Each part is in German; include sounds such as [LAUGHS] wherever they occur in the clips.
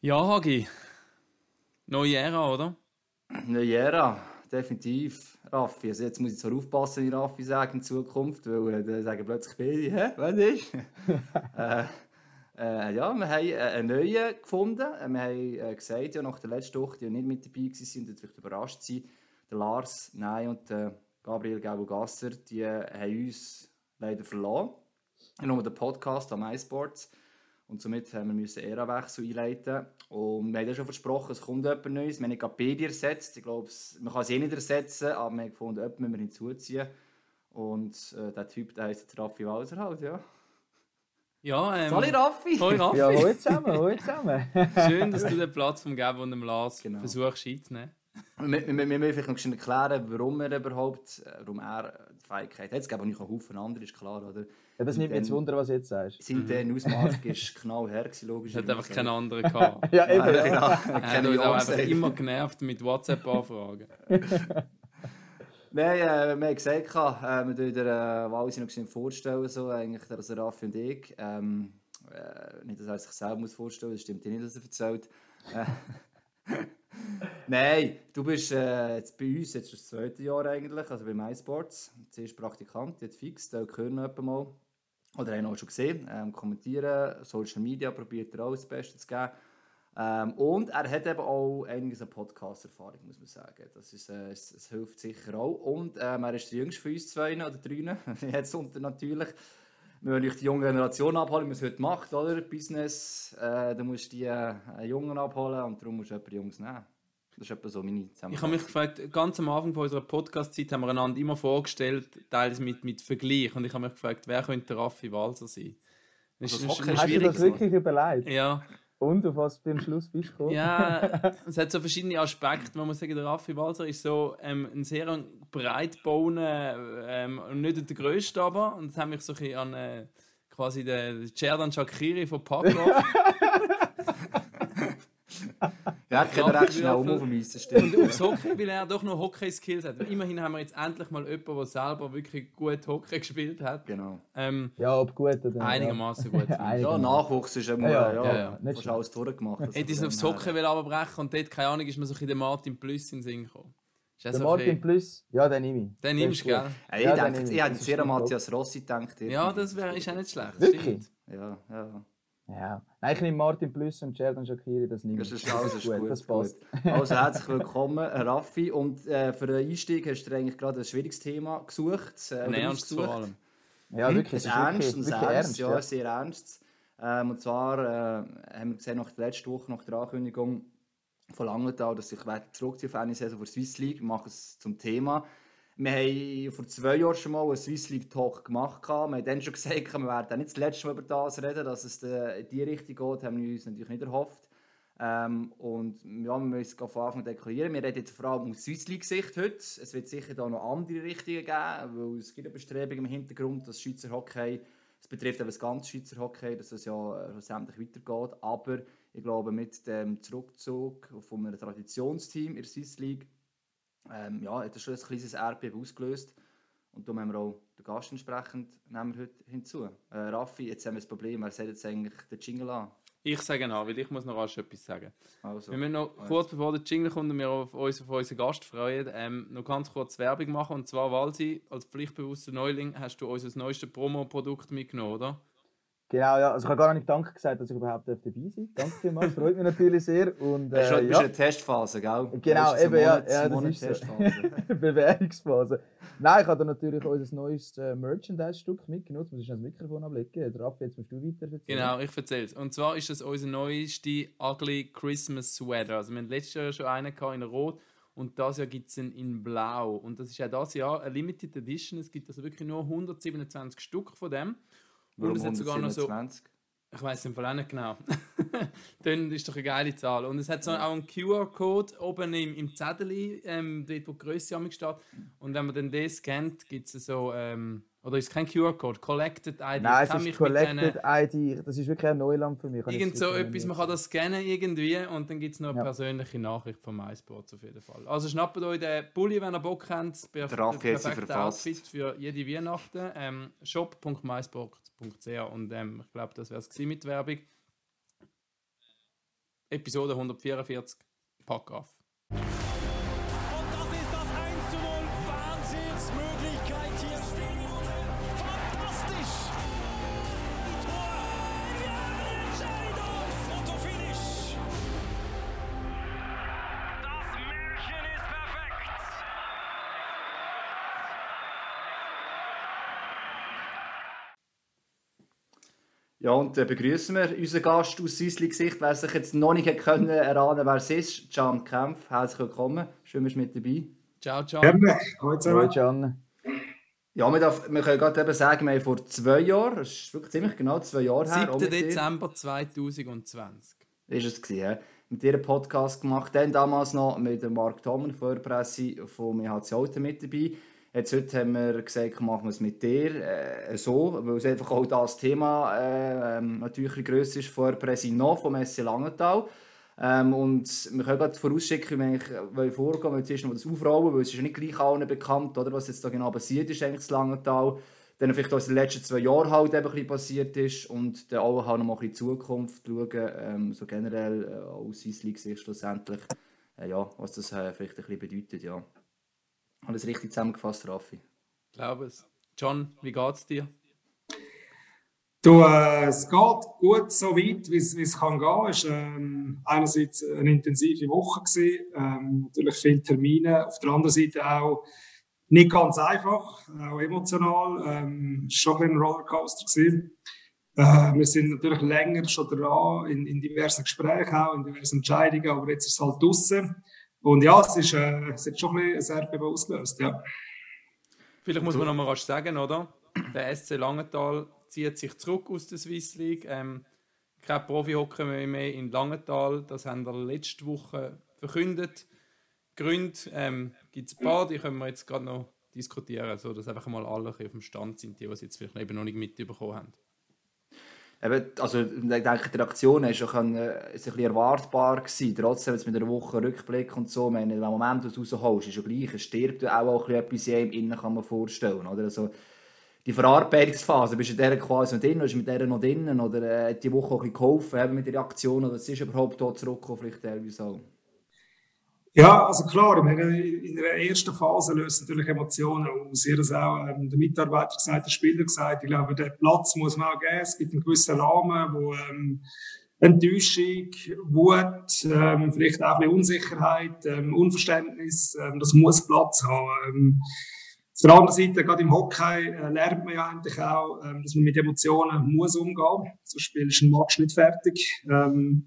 Ja, Hagi. Neue Ära, oder? Neue Ära, definitiv. Raffi, also jetzt muss ich zwar aufpassen, wie Raffi sagt in Zukunft, weil äh, dann sagen plötzlich beide, hä, was ist? [LAUGHS] äh, äh, ja, wir haben äh, einen neuen gefunden. Äh, wir haben gesagt, ja, nach der letzten Woche, die nicht mit dabei waren und vielleicht überrascht sind, der Lars, Nein und der Gabriel Gabo-Gasser, die haben uns leider verloren. Nur der Podcast am iSports. Und somit haben wir müssen Ära-Wechsel einleiten. Und wir haben ja schon versprochen, es kommt jemand Neues. Wir haben nicht Gapedia ersetzt. Ich glaube, man kann es eh nicht ersetzen, aber wir haben gefunden, jemanden müssen wir hinzuziehen. Und äh, der Typ, der heisst jetzt Raffi Walser halt, ja. Ja, ähm... Sali Raffi! Hoi Raffi! Ja, hoi zusammen, hoi zusammen. Schön, dass du den Platz vom Gabo und dem Lars genau. versuchst einzunehmen. Wir, wir, wir müssen vielleicht noch erklären, warum er überhaupt, äh, warum er die Fähigkeit hat. Es gibt auch nicht einen Haufen andere, ist klar, oder? Ja, das nimmt mich jetzt Wunder, was du jetzt sagst. Sein mhm. Ausmark ist genau her, logisch. Er hat einfach keinen anderen gehabt. [LAUGHS] ja, eben. Ja, genau. Er hat einfach immer genervt mit WhatsApp-Anfragen. [LAUGHS] Nein, äh, wir haben gesagt, äh, wir dürfen äh, Walsi noch vorstellen, so, eigentlich, der Raffi und ich. Ähm, äh, nicht, dass er sich selber vorstellen muss, das stimmt nicht, was er erzählt. [LAUGHS] Nein, du bist äh, jetzt bei uns jetzt das zweite Jahr eigentlich, also bei MySports. Zuerst Praktikant, jetzt fix, da hören wir mal. Oder haben auch schon gesehen, ähm, kommentieren, Social Media probiert er auch das Beste zu geben. Ähm, und er hat eben auch einiges an Podcast-Erfahrung, muss man sagen. Das, ist, äh, es, es, hilft sicher auch. Und ähm, er ist der jüngste von uns zwei oder drei. [LAUGHS] Jetzt unter natürlich. Wir wollen die junge Generation abholen, wie man es heute macht, oder? Business, äh, da musst du die äh, Jungen abholen und darum musst du jemanden Jungs nehmen. Das ist etwa so meine Ich habe mich gefragt, ganz am Anfang unserer Podcast-Zeit haben wir einander immer vorgestellt, teils mit, mit Vergleich. Und ich habe mich gefragt, wer könnte Raffi Walser sein? Das ist, das ist Hast du das wirklich überlegt? Ja. Und auf was du am Schluss bist gekommen? Ja, [LAUGHS] es hat so verschiedene Aspekte. Man muss sagen, der Raffi Walser ist so ähm, ein sehr breitbauner, ähm, nicht der größte aber. Und das hat mich so ein an äh, quasi den Cerdan Shakiri von Pavlov [LAUGHS] [LAUGHS] Ja, ich kann recht schnell um auf dem Eis stehen. Und aufs Hockey, weil er doch noch Hockey-Skills hat. Immerhin haben wir jetzt endlich mal jemanden, der selber wirklich gut Hockey gespielt hat. Genau. Ähm, ja, ob gut oder Einigermaßen gut. [LAUGHS] ja, Nachwuchs ist immer, ja, ja, ja, ja. Nicht schon alles durchgemacht. Hätte es aufs Hockey abbrechen und dort, keine Ahnung, ist mir so ein der Martin Plus in den Sinn gekommen. Der okay? Martin Plus, ja, den nehme ich. Den nimmst du, gell? Ja, ich, ja, denke, ich hätte sehr an Matthias Rossi gedacht. Ja, das wär, ist auch nicht schlecht. Wirklich? Ja, ja. Ja, Nein, ich nehme Martin Plus und Sheldon Shakiri, das nehme ich. Das ist alles das gut, gut, das passt. Gut. Also herzlich willkommen, Raffi. Und äh, für den Einstieg hast du eigentlich gerade ein schwieriges Thema gesucht. Äh, ein ernstes vor allem. Ja, wirklich. Ein ernst, wirklich, wirklich ernst, ja, ja, sehr ernst. Ähm, und zwar äh, haben wir gesehen, nach der letzten Woche, nach der Ankündigung von Langenthal, dass ich zurückziehe auf eine Saison für Swiss League, mache es zum Thema. Wir haben vor zwei Jahren schon mal einen Swiss League Talk gemacht. Wir haben dann schon [LAUGHS] gesagt, wir werden nicht das letzte Mal über das reden, dass es in die Richtung geht, haben wir uns natürlich nicht erhofft. Ähm, und ja, wir müssen von Anfang deklarieren. Wir reden jetzt vor allem aus Swiss League Sicht heute. Es wird sicher da noch andere Richtungen geben, weil es gibt eine Bestrebung im Hintergrund, dass Schweizer Hockey, es betrifft eben das ganze Schweizer Hockey, dass es ja schlussendlich weitergeht. Aber ich glaube, mit dem Zurückzug von einem Traditionsteam in der Swiss League ähm, ja, hat er schon ein kleines Erdbeben ausgelöst. Und darum haben wir auch den Gast entsprechend nehmen wir heute hinzu. Äh, Raffi, jetzt haben wir das Problem, wer sagt jetzt eigentlich den Jingle an? Ich sage an, weil ich muss noch rasch etwas sagen. Also, wir müssen noch kurz bevor der Jingle kommt und wir auf uns auf unseren Gast freuen, ähm, noch ganz kurz Werbung machen. Und zwar, Walsi, als pflichtbewusster Neuling hast du unser neuestes Promo-Produkt mitgenommen, oder? Genau, ja. Also ich habe gar nicht Danke gesagt, dass ich überhaupt dabei sein darf. Danke vielmals, freut mich natürlich sehr. Und, äh, das ist schon ja. eine Testphase, gell? Genau, eben, Monat, ja, ja das ist Testphase. [LAUGHS] Bewährungsphase. Nein, ich habe da natürlich unser neues äh, Merchandise-Stück mitgenutzt. Muss ich das Mikrofon ablegen? Raffi, jetzt musst du weiter erzählen. Genau, ich erzähle es. Und zwar ist das unser neueste Ugly Christmas Sweater. Also wir hatten letztes Jahr schon einen in Rot. Und das Jahr gibt es einen in Blau. Und das ist auch das Jahr eine Limited Edition. Es gibt also wirklich nur 127 Stück von dem. Warum und es hat sogar noch so. Ich weiß im Fall auch nicht genau. [LAUGHS] Dann ist doch eine geile Zahl. Und es hat so auch einen QR-Code oben im, im Zettel, ähm, dort wo die Größe steht. Und wenn man dann das scannt, gibt es so. Ähm, oder ist es kein QR-Code? Collected ID? Nein, es ist Collected ID. Das ist wirklich ein Neuland für mich. Irgend so etwas, man kann das scannen irgendwie und dann gibt es noch eine ja. persönliche Nachricht von MySports auf jeden Fall. Also schnappt euch den Bulli, wenn ihr Bock habt. Der Raffi hat sie verfasst. für jede Weihnachten. Ähm, shop.mysports.ch und ähm, ich glaube, das wäre es mit Werbung. Episode 144. Pack auf. Ja, und äh, begrüßen wir unseren Gast aus Süßli Gesicht. Wer sich jetzt noch nicht können erahnen wer es ist, Can Kempf. Herzlich willkommen. Schön, dass du mit dabei. Ciao, Can. Hallo, Can. Ja, wir, darf, wir können gerade eben sagen, wir haben vor zwei Jahren, das ist wirklich ziemlich genau zwei Jahre her. 7. Dezember 2020. Ist es gewesen, ja? Mit dir einen Podcast gemacht. Dann damals noch mit Mark Thomen, Vorpresse vom EHC Alten mit dabei. Jetzt heute haben wir gesagt, machen wir es mit dir äh, so, weil es einfach auch das Thema äh, ähm, natürlich grösser ist vor noch vom SC Langenthal. Ähm, und wir können gerade vorausschicken, wie wir vorgehen, weil jetzt noch das aufrollen, weil es ist nicht gleich allen bekannt, oder, was jetzt da genau passiert ist, eigentlich in Langenthal. Dann vielleicht was in den letzten zwei Jahren halt eben ein passiert ist und dann auch halt noch mal ein bisschen in die Zukunft schauen, ähm, so generell äh, aus Sicht schlussendlich, äh, ja, was das äh, vielleicht ein bisschen bedeutet, ja. Alles richtig zusammengefasst, Raffi. Ich glaube es. John, wie geht es dir? Du, äh, es geht gut so weit, wie es kann gehen. Es war ähm, einerseits eine intensive Woche, gewesen, ähm, natürlich viele Termine, auf der anderen Seite auch nicht ganz einfach, auch emotional. Ähm, es war schon ein, ein Rollercoaster. Gewesen. Äh, wir sind natürlich länger schon dran, in, in diversen Gesprächen auch, in diversen Entscheidungen, aber jetzt ist es halt draußen. Und ja, es, ist, äh, es hat schon ein bisschen ein Erdbeben ausgelöst, ja. Vielleicht muss man noch mal rasch sagen, oder? Der SC Langenthal zieht sich zurück aus der Swiss League. Ähm, kein Profi-Hockey mehr in Langenthal. Das haben wir letzte Woche verkündet. Gründe ähm, gibt es ein paar, die können wir jetzt gerade noch diskutieren, sodass einfach mal alle auf dem Stand sind, die, die es jetzt vielleicht eben noch nicht mitbekommen haben. Eben, also, ich denke, die Reaktion war schon ein, ein bisschen erwartbar. Gewesen. Trotzdem, jetzt mit einer Woche Rückblick und so, wenn du Moment rausholst, ist gleich, es stirbt auch, auch etwas in Innen, kann man vorstellen. Oder? Also, die Verarbeitungsphase, bist du in der quasi noch drin, mit der oder äh, die Woche auch ein bisschen geholfen mit der Reaktion, oder es ist überhaupt hier zurückgekommen, vielleicht teilweise? Ja, also klar, in der ersten Phase löst natürlich Emotionen aus. Ihr das auch ähm, der Mitarbeiter gesagt, der Spieler gesagt, ich glaube, der Platz muss man auch geben. Es gibt einen gewissen Rahmen, wo ähm, Enttäuschung, Wut, ähm, vielleicht auch ein Unsicherheit, ähm, Unverständnis, ähm, das muss Platz haben. Ähm, auf der anderen Seite, gerade im Hockey, äh, lernt man ja eigentlich auch, ähm, dass man mit Emotionen muss umgehen. Sonst spielst du ein Match nicht fertig. Ähm,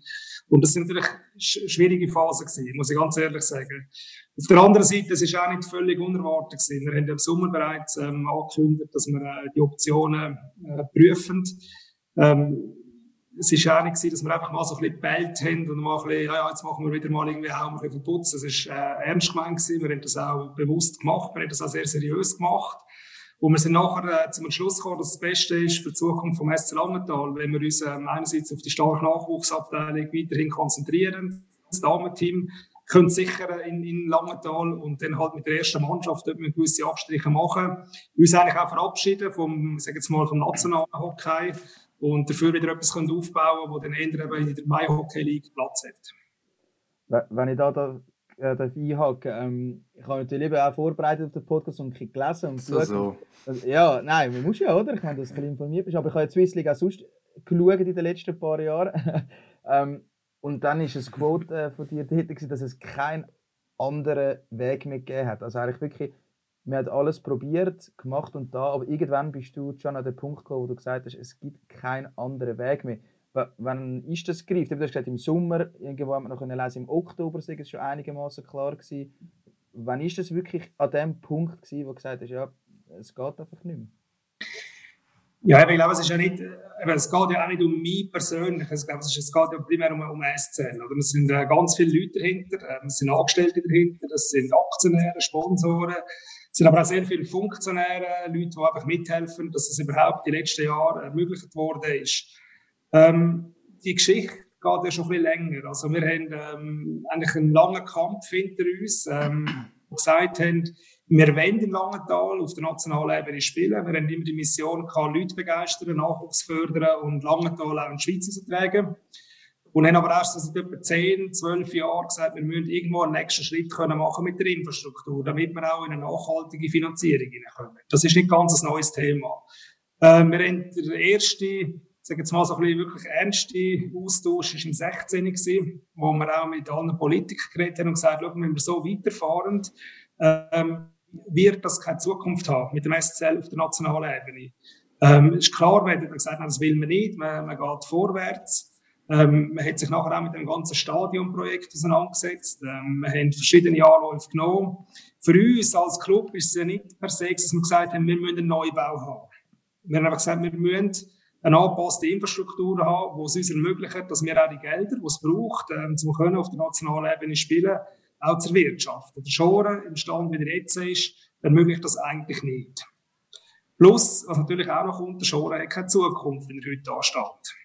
und das sind natürlich schwierige Phasen gewesen, muss ich ganz ehrlich sagen. Auf der anderen Seite, es ist auch nicht völlig unerwartet gewesen. Wir haben ja im Sommer bereits ähm, angekündigt, dass wir äh, die Optionen äh, prüfen. Ähm, es ist auch nicht gewesen, dass wir einfach mal so ein bisschen gebellt haben und mal ein bisschen, ja, jetzt machen wir wieder mal irgendwie auch ein bisschen verputzen. Es ist äh, ernst gemeint gewesen. Wir haben das auch bewusst gemacht. Wir haben das auch sehr seriös gemacht. Und wir sind nachher äh, zum Schluss gekommen, dass das Beste ist für die Zukunft vom SC Langenthal, wenn wir uns ähm, einerseits auf die starke Nachwuchsabteilung weiterhin konzentrieren, das Damenteam können sichern in, in Langenthal und dann halt mit der ersten Mannschaft dort wir gewisse Abstriche machen. Uns eigentlich auch verabschieden vom, sag jetzt mal, vom nationalen Hockey und dafür wieder etwas können aufbauen, wo dann eher in der Mai Hockey League Platz hat. Wenn ich da, da äh, darf einhaken. Ähm, ich habe natürlich eben auch vorbereitet auf den Podcast und ein gelesen und so, so. Also, ja, nein, man muss ja, oder? Ich meine, dass du ein bisschen informiert bist. Aber ich habe jetzt Swiss League auch sonst geschaut in den letzten paar Jahren. [LAUGHS] ähm, und dann ist ein Quote äh, von dir dort, dass es keinen anderen Weg mehr gegeben hat. Also eigentlich wirklich, man hat alles probiert, gemacht und da, aber irgendwann bist du schon an den Punkt gekommen, wo du gesagt hast, es gibt keinen anderen Weg mehr. Wann ist das gereift? Du hast gesagt, im Sommer, irgendwo haben wir noch lesen, im Oktober sei es schon einigermaßen klar gewesen. Wann ist das wirklich an dem Punkt gewesen, wo du gesagt hast, ja, es geht einfach nicht mehr? Ja, ich glaube, es ist ja nicht, es geht ja auch nicht um mich persönlich. Ich glaube, es, geht ja primär um, um SCL. Oder? Es sind äh, ganz viele Leute dahinter, ähm, es sind Angestellte dahinter, es sind Aktionäre, Sponsoren, es sind aber auch sehr viele Funktionäre, Leute, die einfach mithelfen, dass es überhaupt die letzten Jahre ermöglicht worden ist. Ähm, die Geschichte geht ja schon ein bisschen länger. Also wir haben ähm, eigentlich einen langen Kampf hinter uns, ähm, wo gesagt haben, wir wollen in Langenthal auf der nationalen Ebene spielen. Wir haben immer die Mission gehabt, Leute begeistern, Nachwuchs fördern und Langenthal auch in die Schweiz tragen. Und haben aber erst seit etwa 10, 12 Jahren gesagt, wir müssen irgendwo einen nächsten Schritt können machen mit der Infrastruktur, damit wir auch in eine nachhaltige Finanzierung hineinkommen. Das ist nicht ganz ein neues Thema. Äh, wir haben der erste, sage jetzt mal so ein bisschen wirklich ernste Austausch ist im 16. gewesen, wo wir auch mit allen Politikern geredet haben und gesagt, haben, wenn wir so weiterfahren, ähm, wird das keine Zukunft haben mit dem SCL auf der nationalen Ebene. Ähm, ist klar, wir gesagt haben, das will man nicht, man, man geht vorwärts. Ähm, man hat sich nachher auch mit dem ganzen Stadionprojekt auseinandergesetzt. Ähm, wir haben verschiedene Anläufe genommen. Für uns als Club ist es ja nicht per se, dass wir gesagt haben, wir müssen einen Neubau haben. Wir haben einfach gesagt, wir müssen eine angepasste Infrastruktur haben, die es uns ermöglicht, dass wir auch die Gelder, die es braucht, ähm, um können auf der nationalen Ebene spielen, auch zu wirtschaften. Der Schoren im Stand, wie er jetzt ist, ermöglicht das eigentlich nicht. Plus, was natürlich auch noch kommt, der Schoren hat keine Zukunft, wenn er heute da steht.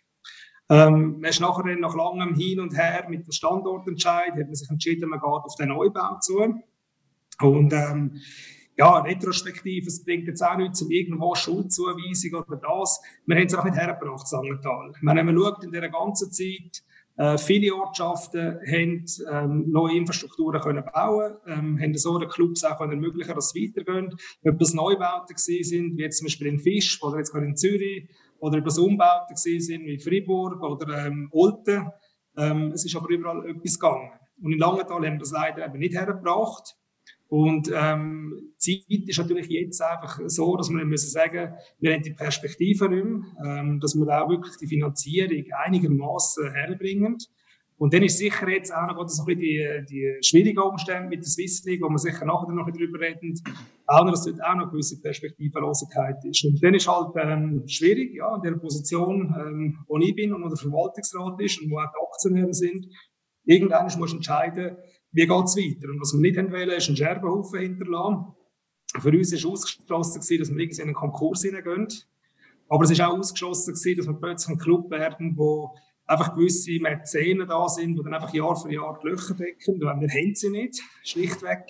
Ähm, man ist nachher nach langem Hin und Her mit dem Standortentscheid, hat man sich entschieden, man geht auf den Neubau zu. Und ähm, ja, retrospektiv, es bringt jetzt auch nichts, um irgendwo Schuldzuweisung oder das. Wir haben es auch nicht hergebracht, Sangertal. Wenn man schaut, in dieser ganzen Zeit, äh, viele Ortschaften haben ähm, neue Infrastrukturen können bauen, ähm, haben so den Clubs auch können ermöglichen, dass es weitergeht. Ob das Neubauten gewesen sind, wie jetzt zum Beispiel in Fisch oder jetzt gerade in Zürich, oder ob das Umbauten gewesen sind, wie Fribourg oder ähm, Olten. Ähm, es ist aber überall etwas gegangen. Und in Langenthal haben wir das leider eben nicht hergebracht. Und ähm, Zeit ist natürlich jetzt einfach so, dass wir müssen sagen, wir haben die Perspektive nicht mehr, ähm, dass wir auch wirklich die Finanzierung einigermaßen herbringen. Und dann ist sicher jetzt auch noch so ein die, die schwierigen Umstände mit der Swiss League, wo wir sicher nachher noch drüber reden, auch noch, dass dort auch noch gewisse Perspektivenlosigkeit ist. Und dann ist halt ähm, schwierig, ja, in der Position, ähm, wo ich bin und wo der Verwaltungsrat ist und wo auch die Aktionäre sind, irgendwann muss entscheiden, wie geht es weiter. Und was wir nicht wollen, ist einen Scherbenhaufen hinterlassen. Für uns war ausgeschlossen, dass wir in einen Konkurs hineingehen. Aber es war auch ausgeschlossen, dass wir plötzlich ein Club werden, wo einfach gewisse Mäzenen da sind, die dann einfach Jahr für Jahr die Löcher decken. Wir haben sie nicht, schlichtweg.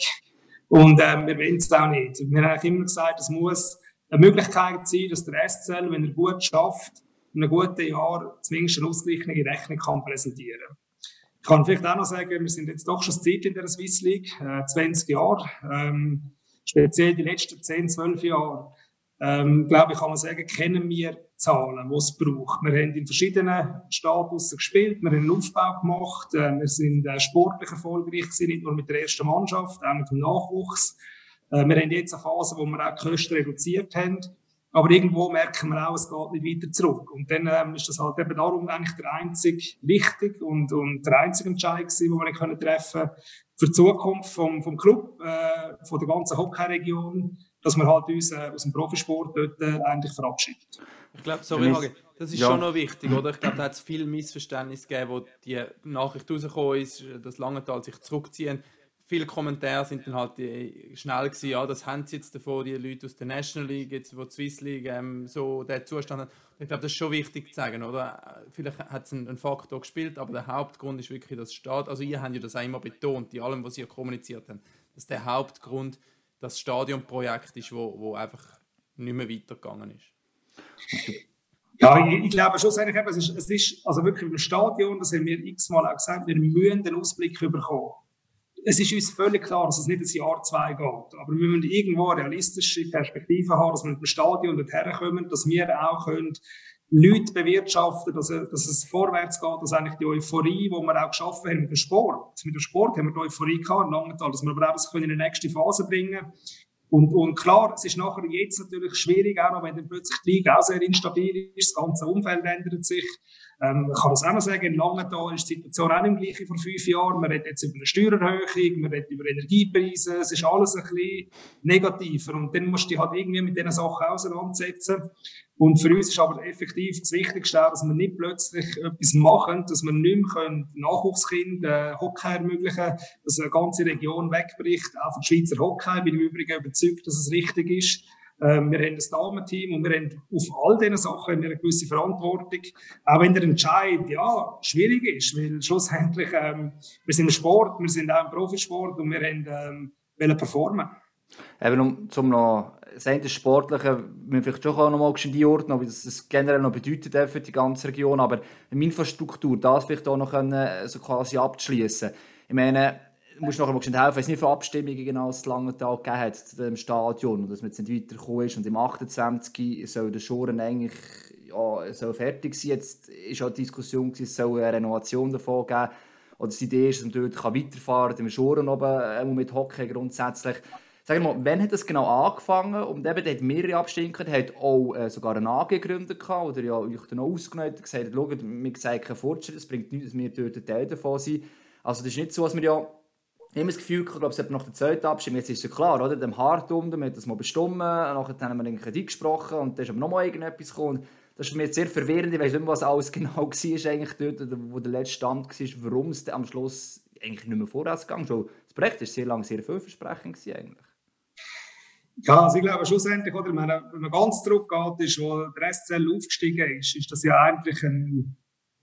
Und ähm, wir wollen es auch nicht. Wir haben immer gesagt, es muss eine Möglichkeit sein, dass der SCL, wenn er gut schafft, in einem guten Jahr zumindest eine ausgeglichene Rechnung kann präsentieren kann. Ich kann vielleicht auch noch sagen, wir sind jetzt doch schon Zeit in der Swiss League, äh, 20 Jahre. Ähm, speziell die letzten 10, 12 Jahre, ähm, glaube ich, kann man sagen, kennen wir Zahlen, die es braucht. Wir haben in verschiedenen Statussen gespielt, wir haben einen Aufbau gemacht, äh, wir sind äh, sportlich erfolgreich gewesen, nicht nur mit der ersten Mannschaft, auch mit dem Nachwuchs. Äh, wir haben jetzt eine Phase, wo wir auch die Kosten reduziert haben. Aber irgendwo merken wir auch, es geht nicht weiter zurück. Und dann ähm, ist das halt eben darum eigentlich der einzige wichtig und, und der einzige Entscheid gewesen, den wir können treffen für die Zukunft vom, vom Club, äh, von der ganzen Hockey-Region, dass wir halt uns äh, aus dem Profisport dort äh, eigentlich verabschieden. Ich glaube, sorry, Hagi, das ist ja. schon noch wichtig, oder? Ich glaube, da hat es viel Missverständnis gegeben, wo die Nachricht rausgekommen ist, dass Langenthal sich zurückziehen viele Kommentare sind dann halt schnell gewesen, ja, das haben sie jetzt davon, die Leute aus der National League, jetzt wo die Swiss League ähm, so der Zustand hat. Ich glaube, das ist schon wichtig zu sagen, oder? Vielleicht hat es einen, einen, Faktor gespielt, aber der Hauptgrund ist wirklich das Stadion. Also ihr habt ja das einmal betont, in allem, was ihr kommuniziert habt, dass der Hauptgrund das Stadionprojekt ist, wo, wo einfach nicht mehr weitergegangen ist. Ja, ich, ich glaube schon, es ist, es ist also wirklich im Stadion, das haben wir x-mal auch gesagt, wir müssen den Ausblick bekommen es ist uns völlig klar, dass es nicht ein Jahr, zwei geht. Aber wir müssen irgendwo eine realistische Perspektive haben, dass wir mit dem Stadion dorthin kommen, dass wir auch können Leute bewirtschaften, dass, dass es vorwärts geht, dass eigentlich die Euphorie, die wir auch geschaffen haben mit dem Sport, mit dem Sport haben wir die Euphorie gehabt dass wir aber auch das können in die nächste Phase bringen und, und klar, es ist nachher jetzt natürlich schwierig, auch noch wenn dann plötzlich die Liga auch sehr instabil ist, das ganze Umfeld ändert sich. Ähm, ich kann es auch noch sagen, in Langenthal ist die Situation auch nicht gleich wie vor fünf Jahren. Man redet jetzt über eine Steuererhöhung, man redet über Energiepreise, es ist alles ein bisschen negativer. Und dann musst du dich halt irgendwie mit diesen Sachen auseinandersetzen. Und für uns ist aber effektiv das Wichtigste auch, dass wir nicht plötzlich etwas machen, dass wir nicht mehr Nachwuchskinder äh, Hockey ermöglichen dass eine ganze Region wegbricht, auch die Schweizer Hockey. Bin im Übrigen überzeugt, dass es richtig ist. Ähm, wir haben ein Damenteam und wir haben auf all diesen Sachen eine gewisse Verantwortung. Auch wenn der Entscheid, ja, schwierig ist, weil schlussendlich, ähm, wir sind im Sport, wir sind auch im Profisport und wir haben, ähm, wollen performen. Eben, um, um noch das eine Sportliche, wir vielleicht schon noch mal einordnen, aber das, das generell noch bedeutet für die ganze Region, aber die Infrastruktur, das vielleicht auch noch können, so quasi abzuschließen. Ich meine, du musst nachher mal helfen, ich weiß nicht, viele Abstimmungen genau es Langenthal gegeben hat zu dem Stadion und dass man jetzt nicht weitergekommen ist und im 28. soll der Schoren eigentlich ja, soll fertig sein. Jetzt ist auch die Diskussion, es soll eine Renovation davon geben oder die Idee ist, dass man dort weiterfahren kann, im Schoren oben äh, mit Hockey grundsätzlich. Sag mal, wann hat das genau angefangen? Und eben, hat mehrere Abstimmungen, hat auch äh, sogar eine AG gegründet oder ja, euch dann ausgenommen und gesagt, schaut, wir zeigen keinen Fortschritt, es bringt nichts, dass wir dort ein Teil davon sind. Also das ist nicht so, dass wir ja habe das Gefühl, ich glaube, es hat nach der zweiten Abstimmung, jetzt ist es ja klar, oder? Dem Hart unten, wir haben das mal bestimmt, nachher haben wir einen Kredit gesprochen und dann ist aber nochmal irgendetwas gekommen. Das ist mir jetzt sehr verwirrend, ich weiß nicht mehr, was alles [LAUGHS] genau war eigentlich dort, wo der letzte Stand war, warum es am Schluss eigentlich nicht mehr vorwärts ging. Das Projekt war sehr lange sehr vielversprechend eigentlich. Ja, also ich glaube schlussendlich, oder, wenn man ganz zurückgeht, ist, wo der SCL aufgestiegen ist, ist das ja eigentlich ein,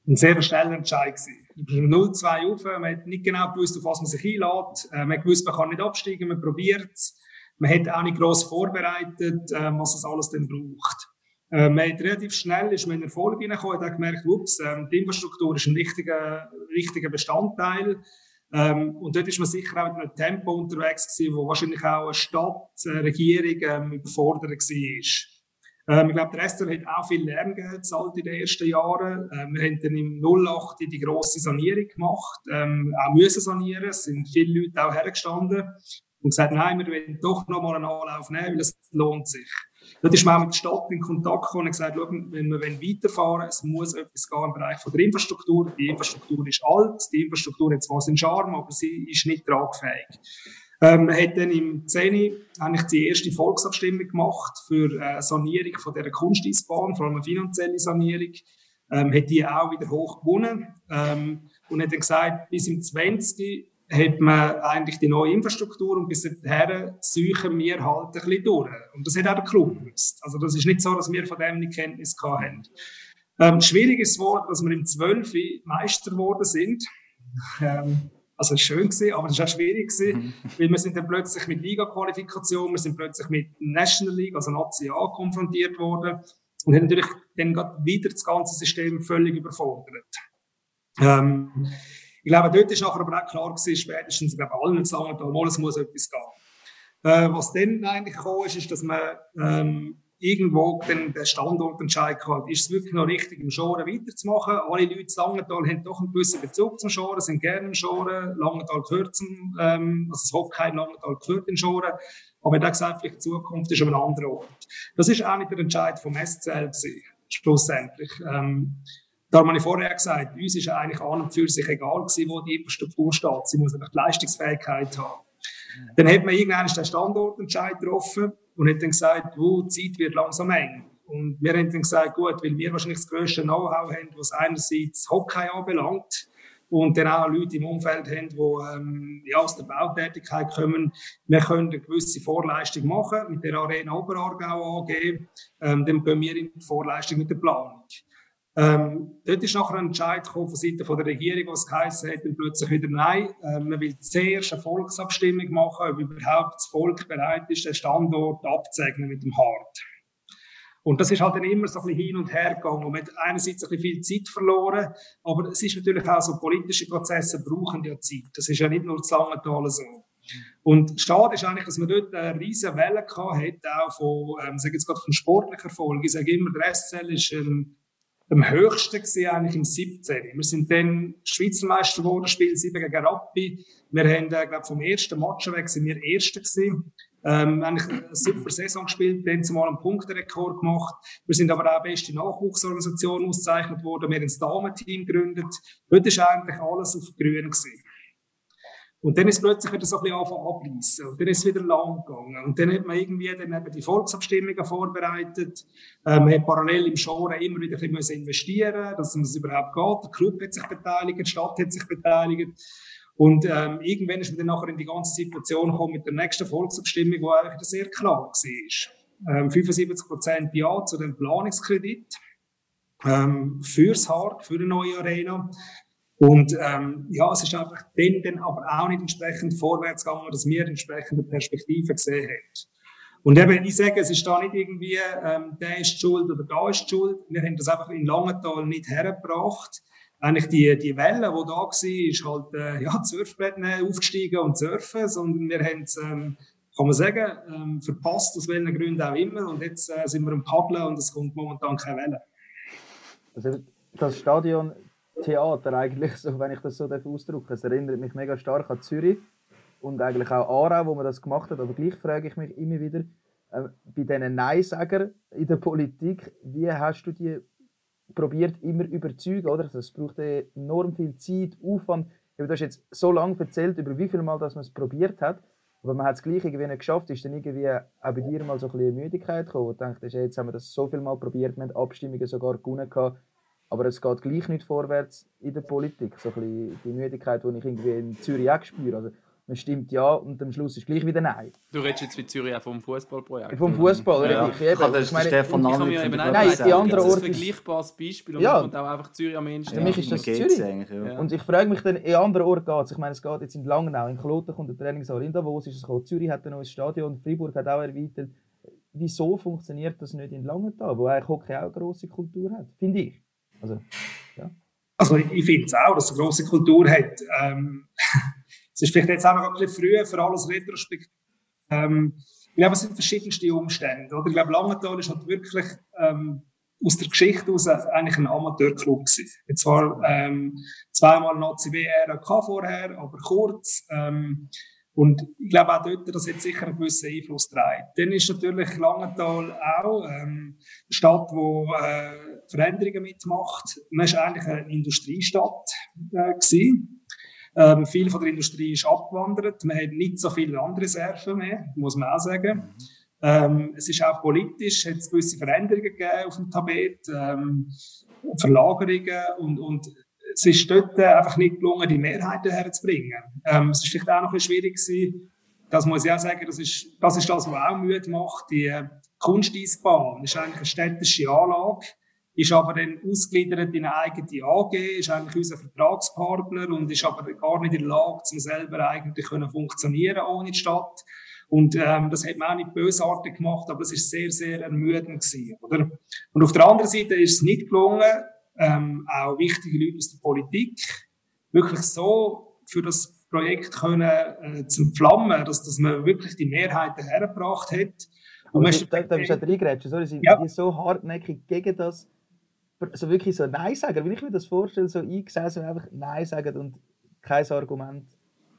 ein sehr schneller Entscheid gewesen. Wir 0-2 auf, man hat nicht genau gewusst, auf was man sich einlädt, äh, man hat gewusst, man kann nicht absteigen, man probiert es, man hat auch nicht gross vorbereitet, äh, was es alles denn braucht. Äh, man hat relativ schnell ist man in Erfolg hineingekommen, hat gemerkt, ups, äh, die Infrastruktur ist ein wichtiger, wichtiger Bestandteil. Ähm, und dort ist man sicher auch in einem Tempo unterwegs gewesen, wo wahrscheinlich auch eine Stadt, eine Regierung ähm, überfordert war. Ähm, ich glaube, der Restaurant hat auch viel Lerngeld gezahlt in den ersten Jahren. Ähm, wir haben dann im 08 die grosse Sanierung gemacht, ähm, auch müssen sanieren. Es sind viele Leute auch hergestanden und gesagt, nein, wir wollen doch noch mal einen Anlauf nehmen, weil es lohnt sich. Dort ist man auch mit der Stadt in Kontakt gekommen und gesagt, wenn wir weiterfahren es muss etwas gehen im Bereich von der Infrastruktur. Die Infrastruktur ist alt, die Infrastruktur hat zwar seinen Charme, aber sie ist nicht tragfähig. Ähm, man hat dann im 10. eigentlich die erste Volksabstimmung gemacht für eine Sanierung von dieser Kunsteisbahn, vor allem eine finanzielle Sanierung. Ähm, hat die auch wieder hoch gewonnen ähm, und hat dann gesagt, bis im 20 hat man eigentlich die neue Infrastruktur und bis dahin suchen wir halt ein bisschen durch. Und das hat auch der Club gewusst. Also das ist nicht so, dass wir von dem nicht Kenntnis haben. Ähm, schwierig ist dass wir im 12. Meister geworden sind. Ähm, also schön gewesen, aber es war auch schwierig gewesen, mhm. weil wir sind dann plötzlich mit Liga-Qualifikation, wir sind plötzlich mit National League, also Nazi A, konfrontiert worden und haben natürlich dann wieder das ganze System völlig überfordert. Ähm, ich glaube, dort ist nachher aber auch klar gewesen, spätestens bei allen da es muss etwas gehen. Äh, was dann eigentlich gekommen ist, ist, dass man ähm, irgendwo den, den Standortentscheid hat. Ist es wirklich noch richtig, im Schoren weiterzumachen? Alle Leute in Langenthal haben doch einen gewissen Bezug zum Schoren, sind gerne im Schoren. Langenthal gehört zum, ähm, also das Hockey in Langenthal gehört in Schoren. Aber er hat gesagt, vielleicht die Zukunft ist an einem anderen Ort. Das ist auch nicht der Entscheid vom SCL gewesen, schlussendlich. Ähm, da habe ich vorher gesagt, uns ist eigentlich an und für sich egal gewesen, wo die Infrastruktur steht. Sie muss einfach die Leistungsfähigkeit haben. Dann hat man irgendwann den Standortentscheid getroffen und hat dann gesagt, wo die Zeit wird langsam eng. Und wir haben dann gesagt, gut, weil wir wahrscheinlich das grösste Know-how haben, was einerseits Hockey anbelangt und dann auch Leute im Umfeld haben, die ähm, ja, aus der Bautätigkeit kommen. Wir können eine gewisse Vorleistung machen mit der Arena Oberargau AG. Ähm, dann gehen wir in die Vorleistung mit der Planung. Ähm, dort ist nachher ein Entscheid gekommen von Seiten der Regierung, was geheißen hat, dann plötzlich wieder nein. Ähm, man will zuerst eine Volksabstimmung machen, ob überhaupt das Volk bereit ist, den Standort abzusegnen mit dem Hart. Und das ist halt dann immer so ein bisschen hin und her gegangen. Und man hat einerseits ein bisschen viel Zeit verloren, aber es ist natürlich auch so, politische Prozesse brauchen ja Zeit. Das ist ja nicht nur zu Langenthal so. Und schade ist eigentlich, dass man dort eine riesige Welle gehabt hat, auch von, ähm, sage jetzt gerade von sportlicher Erfolg. Ich sage immer, der SCL ist ein am höchsten gesehen eigentlich im 17. Wir sind dann Schweizer Meister geworden, Spiel 7 gegen Rappi. Wir haben, äh, glaube vom ersten Match weg sind wir Erste gewesen. Ähm, eigentlich eine super Saison gespielt, dann zumal einen Punkterekord gemacht. Wir sind aber auch beste Nachwuchsorganisation ausgezeichnet worden. Wir haben ein Damenteam gegründet. Heute ist eigentlich alles auf grün gewesen. Und dann ist plötzlich wieder so ein bisschen abreißen. Und dann ist es wieder lang gegangen. Und dann hat man irgendwie dann eben die Volksabstimmungen vorbereitet. Äh, man hat parallel im Schoren immer wieder ein bisschen investieren dass es überhaupt geht. Der Club hat sich beteiligt, die Stadt hat sich beteiligt. Und ähm, irgendwann ist man dann nachher in die ganze Situation gekommen mit der nächsten Volksabstimmung, die eigentlich sehr klar war. Ähm, 75 Prozent Ja zu dem Planungskredit ähm, fürs Hart, für eine neue Arena. Und ähm, ja, es ist einfach dann, dann aber auch nicht entsprechend vorwärts gegangen, dass wir entsprechende Perspektiven gesehen haben. Und eben, ich sage, es ist da nicht irgendwie, ähm, der ist schuld oder da ist schuld. Wir haben das einfach in Langenthal nicht hergebracht. Eigentlich die, die Welle, die da war, ist halt, äh, ja, Surfbrett aufgestiegen und surfen, sondern wir haben es, ähm, kann man sagen, ähm, verpasst, aus welchen Gründen auch immer. Und jetzt äh, sind wir am Paddeln und es kommt momentan keine Welle. Also, das Stadion Theater eigentlich, [LAUGHS] so, wenn ich das so ausdrücken es erinnert mich mega stark an Zürich und eigentlich auch Aarau, wo man das gemacht hat. Aber gleich frage ich mich immer wieder, äh, bei diesen Nein-Sagern in der Politik, wie hast du die probiert immer überzeugen, oder? Das braucht enorm viel Zeit, Aufwand. Du hast jetzt so lange erzählt, über wie viel Mal dass man es probiert hat, aber man hat es gleich irgendwie nicht geschafft. Ist dann irgendwie auch bei dir mal so ein bisschen Müdigkeit gekommen, du denkst, jetzt haben wir das so viel Mal probiert, wir haben Abstimmungen sogar gewonnen gehabt, aber es geht gleich nicht vorwärts in der Politik. So ein bisschen die Müdigkeit, die ich irgendwie in Zürich auch spüre. Also, man stimmt ja und am Schluss ist gleich wieder nein. Du redest jetzt wie Zürich auch vom Fußballprojekt. Vom Fußball, ja. richtig. Eben. Kann das ich meine, Stefan ja eben nein, die anderen Orte. ein vergleichbares Beispiel ja. und auch einfach Zürich am Ende. Für mich ist das Zürich. Ja. Und ich frage mich dann, in anderen Orten geht es. Ich meine, es geht jetzt in Langnau, in Kloten kommt der Trainingssaal, in Davos ist es gekommen, Zürich hat ein neues Stadion, Freiburg hat auch erweitert. Wieso funktioniert das nicht in Langenthal, wo eigentlich Hockey auch eine grosse Kultur hat? Finde ich. Also, ja. also ich, finde es auch, dass es eine grosse Kultur hat. Ähm, [LAUGHS] Es ist vielleicht jetzt auch noch ein bisschen früh für alles retrospektiv. Ähm, ich glaube, es sind verschiedenste Umstände. Oder? Ich glaube, Langenthal ist halt wirklich ähm, aus der Geschichte aus eigentlich ein Amateurclub gewesen. Jetzt war ähm, zweimal Nazi WRK vorher, aber kurz. Ähm, und ich glaube auch dort, das hat sicher einen gewissen Einfluss getragen. Dann ist natürlich Langenthal auch ähm, eine Stadt, die äh, Veränderungen mitmacht. Man ist eigentlich eine Industriestadt äh. Ähm, viel von der Industrie ist abgewandert. Man hat nicht so viele Landreserven mehr, muss man auch sagen. Ähm, es ist auch politisch, hat es gewisse Veränderungen gegeben auf dem Tabet, ähm, Verlagerungen und, und es ist dort einfach nicht gelungen, die Mehrheiten herzubringen. Ähm, es ist vielleicht auch noch ein schwierig gewesen, das muss ich auch sagen, das ist das, ist das was auch Mühe macht. Die äh, Kunsteisbahn ist eigentlich eine städtische Anlage, ist aber dann ausgliedert in eine eigene AG, ist eigentlich unser Vertragspartner und ist aber gar nicht in der Lage, zum selber eigentlich können funktionieren ohne die Stadt. Und ähm, das hat man auch nicht bösartig gemacht, aber es ist sehr, sehr ermüdend gewesen, oder? Und auf der anderen Seite ist es nicht gelungen, ähm, auch wichtige Leute aus der Politik wirklich so für das Projekt können äh, zu flammen, dass, dass man wirklich die Mehrheiten hergebracht hat. Und man da, da bist du reingrätschen, sorry, sind ja. die so hartnäckig gegen das so wirklich so Nein sagen, wenn ich mir das vorstelle, so eingesessen und einfach Nein sagen und kein Argument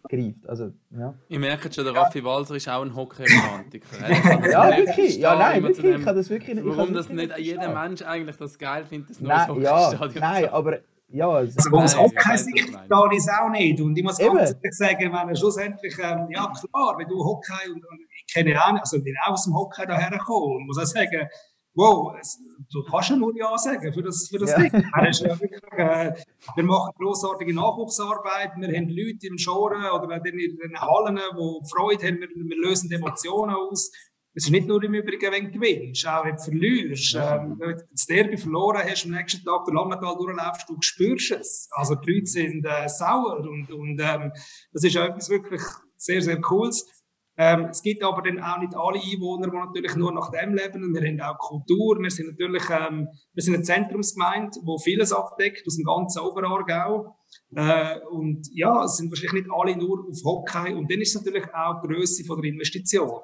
greift. Also, ja. Ich merke schon, der Raffi Walser ist auch ein Hockey-Romantiker. ja, [LAUGHS] wirklich. Ja, nein, wirklich. Ich kann das wirklich nicht. Warum das nicht jeder Mensch eigentlich das geil findet, das neue Hockeystadion ja, Nein, aber ja, also, also was Hockey da ist auch nicht. Und ich muss Eben. ganz ehrlich sagen, wenn schlussendlich, ähm, ja klar, wenn du Hockey und, und ich kenne auch, also bin auch aus dem Hockey daher gekommen und muss auch sagen, wow, du kannst ja nur Ja sagen für das, für das ja. Ding. Ja wirklich, äh, wir machen grossartige Nachwuchsarbeit, wir haben Leute im Schoren oder in den Hallen, die Freude haben, wir, wir lösen Emotionen aus. Es ist nicht nur im Übrigen, wenn du gewinnst, auch wenn du verlierst. Ähm, wenn du das Derby verloren hast, am nächsten Tag der Langenthal durchlaufst, du spürst es. Also die Leute sind äh, sauer und, und ähm, das ist etwas wirklich sehr, sehr Cooles. Ähm, es gibt aber dann auch nicht alle Einwohner, die natürlich nur nach dem leben. Und wir haben auch Kultur. Wir sind natürlich ähm, wir sind eine Zentrumsgemeinde, die vieles abdeckt aus dem ganzen Oberaargau. Äh, und ja, es sind wahrscheinlich nicht alle nur auf Hockey. Und dann ist es natürlich auch die Grösse der Investition.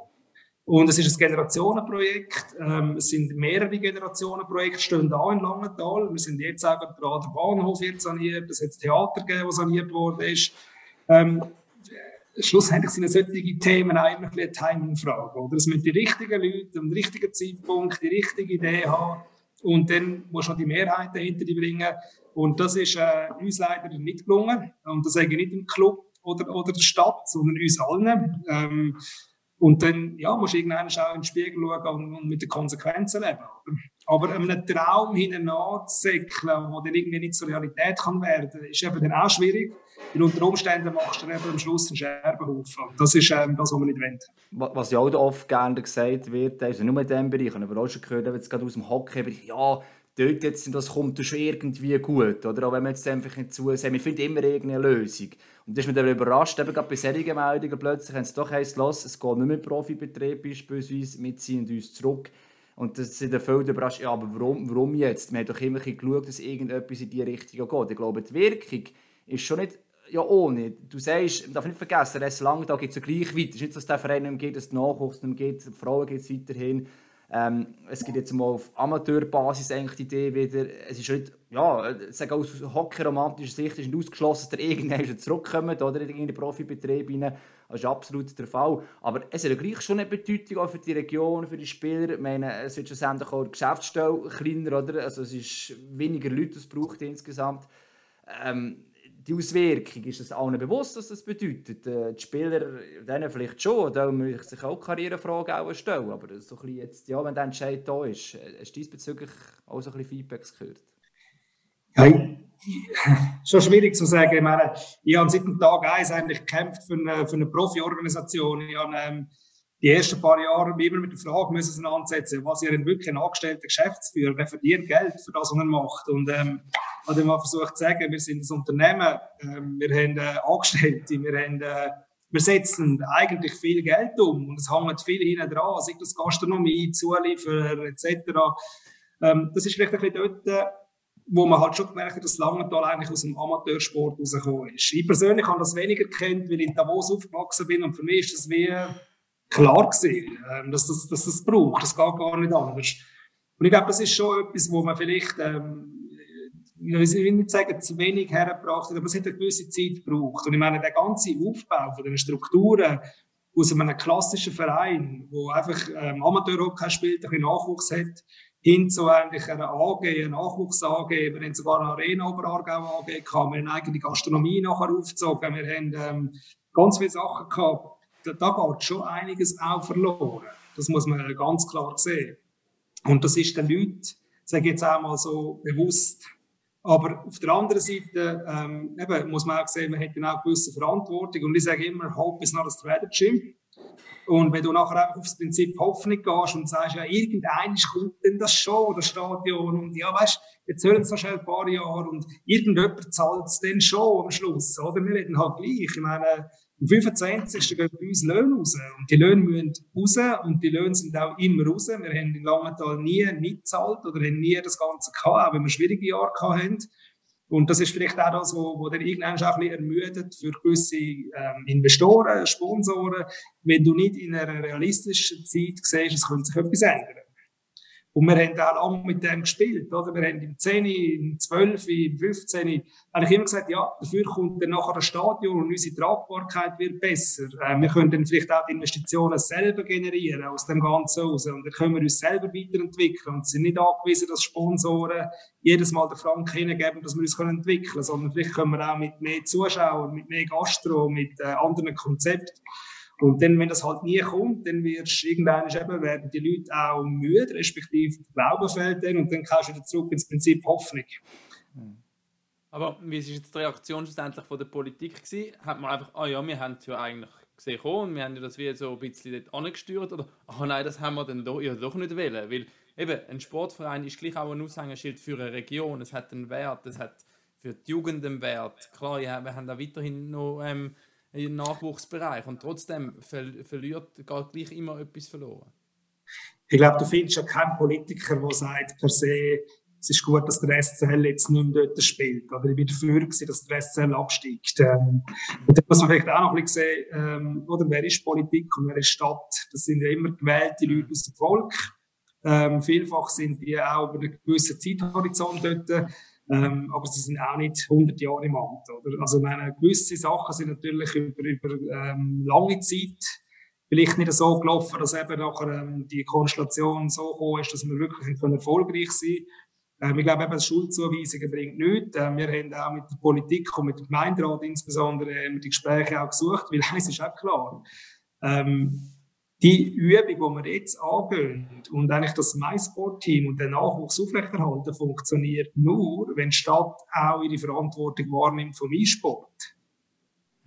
Und es ist ein Generationenprojekt. Ähm, es sind mehrere Generationenprojekte, stehen da in Langenthal. Wir sind jetzt auch dran, der Bahnhof wird saniert. Es hat das Theater gegeben, das saniert worden ist. Ähm, schlussendlich sind solche Themen immer eine Timing-Frage. Oder? Es müssen die richtigen Leute am richtigen Zeitpunkt die richtige Idee haben und dann muss man die Mehrheit dahinter bringen. Und das ist äh, uns leider nicht gelungen. Und das sage ich nicht im Club oder, oder der Stadt, sondern uns allen. Ähm, und dann ja, musst du irgendwann auch in den Spiegel schauen und, mit den Konsequenzen leben. Aber einem Traum hinten nachzusäckeln, der dann irgendwie nicht zur Realität kann werden, ist eben dann auch schwierig. Weil unter Umständen machst du dann eben am Schluss einen Scherbenhaufen. Das ist ähm, das, was man nicht will. Was ja auch oft gerne gesagt wird, also nur in diesem Bereich, ich habe auch schon gehört, jetzt gerade aus dem Hockey, ja, dort jetzt, das kommt schon irgendwie gut. Oder? Auch wenn wir jetzt einfach hinzu sagen, wir finden immer irgendeine Lösung. Und das ist mir dann überrascht, eben gerade bei solchen Meldungen plötzlich, wenn es doch heisst, los, es geht nicht mehr Profibetrieb beispielsweise, wir ziehen uns zurück. Und das sind dann völlig überrascht, ja, aber warum, warum jetzt? Wir haben doch immer geschaut, dass irgendetwas in die Richtung geht. Ich glaube, die Wirkung ist schon nicht ja, ohne. Du sagst, man darf nicht vergessen, es lang da geht es ja gleich weiter. Es ist nicht, dass es der Verein nicht mehr geht, dass es Nachwuchs nicht mehr geht, die Frauen geht es weiterhin. Ähm, es gibt jetzt mal auf Amateurbasis eigentlich die Idee wieder, es ist nicht, ja, sage aus hockey-romantischer Sicht ist nicht ausgeschlossen, dass der irgendwann zurückkommt oder in den Profibetrieb rein. Das ist absolut der Fall. Aber es hat ja gleich schon eine Bedeutung auch für die Region, für die Spieler. Ich meine, es wird schlussendlich auch die Geschäftsstelle kleiner, oder? Also es ist weniger Leute, es braucht insgesamt. Ähm, die Auswirkung, ist es allen bewusst, was das bedeutet? Äh, die Spieler, denen vielleicht schon, da muss sich auch Karrierefragen auch stellen. Aber so ein jetzt, ja, wenn der Entscheid da ist, äh, hast du diesbezüglich auch so ein bisschen Feedbacks gehört? Ja, [LAUGHS] schon schwierig zu sagen. Ich meine, ich habe seit dem Tag 1 eigentlich gekämpft für eine, für eine Profi-Organisation. Ich habe ähm, die ersten paar Jahre immer mit der Frage müssen auseinandersetzen, was ihr denn wirklich ein angestellter Geschäftsführer, der verdient Geld für das, was er macht. Und ähm, habe mal versucht zu sagen, wir sind ein Unternehmen, ähm, wir haben äh, Angestellte, wir haben äh, wir setzen eigentlich viel Geld um und es hängt viel hinten dran, sei das Gastronomie, Zulieferer etc. Ähm, das ist vielleicht ein bisschen dort, wo man halt schon gemerkt hat, dass Langenthal eigentlich aus dem Amateursport rausgekommen ist. Ich persönlich habe das weniger kennt, weil ich in Davos aufgewachsen bin und für mich ist das wie klar gewesen, ähm, dass, das, dass das braucht. Das geht gar nicht anders. Und ich glaube, das ist schon etwas, wo man vielleicht, ähm, ich will nicht sagen, zu wenig hergebracht hat, aber es hat eine gewisse Zeit gebraucht. Und ich meine, der ganze Aufbau von den Strukturen aus einem klassischen Verein, wo einfach ähm, Amateurhockey spielt, ein bisschen Nachwuchs hat, hin zu eigentlich einer AG, einer Nachwuchs-AG. Wir haben sogar eine Arena Oberargau AG gehabt. Wir haben eine eigene Gastronomie nachher aufgezogen. Wir haben ähm, ganz viele Sachen gehabt da, da geht schon einiges auch verloren. Das muss man ganz klar sehen. Und das ist den Leuten, sage ich jetzt auch mal so, bewusst. Aber auf der anderen Seite ähm, eben, muss man auch sehen, man hat dann auch gewisse Verantwortung. Und ich sage immer, Hope is not a strategy. Und wenn du nachher einfach aufs Prinzip Hoffnung gehst und sagst, ja, irgendein kommt denn das schon, das Stadion, und ja, weißt, jetzt hören es noch schnell ein paar Jahre und irgendjemand zahlt es dann schon am Schluss, oder? Wir reden halt gleich. Ich meine, am 25. gehen bei uns Löhne raus. Und die Löhne müssen raus und die Löhne sind auch immer raus. Wir haben in Langenthal nie nicht gezahlt oder haben nie das Ganze gehabt, auch wenn wir schwierige Jahre haben. Und das ist vielleicht auch das, wo dann irgendwann auch ein bisschen ermüdet für gewisse ähm, Investoren, Sponsoren, wenn du nicht in einer realistischen Zeit siehst, es könnte sich etwas ändern. Und wir haben auch lange mit dem gespielt. Oder? Wir haben im 10, im 12, im 15 eigentlich immer gesagt, ja, dafür kommt dann nachher das Stadion und unsere Tragbarkeit wird besser. Äh, wir können dann vielleicht auch die Investitionen selber generieren aus dem Ganzen raus. Und dann können wir uns selber weiterentwickeln und sind nicht angewiesen, dass Sponsoren jedes Mal den Frank hingeben, dass wir uns entwickeln können, sondern vielleicht können wir auch mit mehr Zuschauern, mit mehr Gastro, mit äh, anderen Konzepten und dann, wenn das halt nie kommt, dann wirst irgendwann eben, werden die Leute auch müde, respektive Glauben fällt dann und dann kannst du wieder zurück ins Prinzip Hoffnung. Aber wie war jetzt die Reaktion schlussendlich von der Politik? Gewesen? Hat man einfach, ah ja, wir haben es ja eigentlich gesehen und wir haben ja das wie so ein bisschen dort angesteuert oder, ach nein, das haben wir dann doch, ja, doch nicht wollen, weil eben, ein Sportverein ist gleich auch ein Aushängeschild für eine Region, es hat einen Wert, es hat für die Jugend einen Wert. Klar, ja, wir haben da weiterhin noch ähm, im Nachwuchsbereich und trotzdem ver verliert, geht gleich immer etwas verloren. Ich glaube, du findest ja keinen Politiker, der sagt per se, es ist gut, dass der SCL jetzt nicht mehr dort spielt. Oder ich bin dafür gewesen, dass der SCL absteigt. Ähm, und da muss man vielleicht auch noch ein bisschen sehen, ähm, oder wer ist Politik und wer ist Stadt? Das sind ja immer gewählte Leute aus dem Volk. Ähm, vielfach sind die auch über einen gewissen Zeithorizont dort. Ähm, aber sie sind auch nicht 100 Jahre im Amt. Oder? Also meine, gewisse Sachen sind natürlich über, über ähm, lange Zeit vielleicht nicht so gelaufen, dass eben nachher ähm, die Konstellation so hoch ist, dass wir wirklich erfolgreich sein ähm, ich glaube, eben Schuldzuweisungen bringt nichts. Ähm, wir haben auch mit der Politik und mit dem Gemeinderat insbesondere die Gespräche auch gesucht, weil [LAUGHS] eins ist auch klar. Ähm, die Übung, die wir jetzt angehen und eigentlich das MySport-Team und den Nachwuchs aufrechterhalten, funktioniert nur, wenn die Stadt auch ihre Verantwortung wahrnimmt vom E-Sport.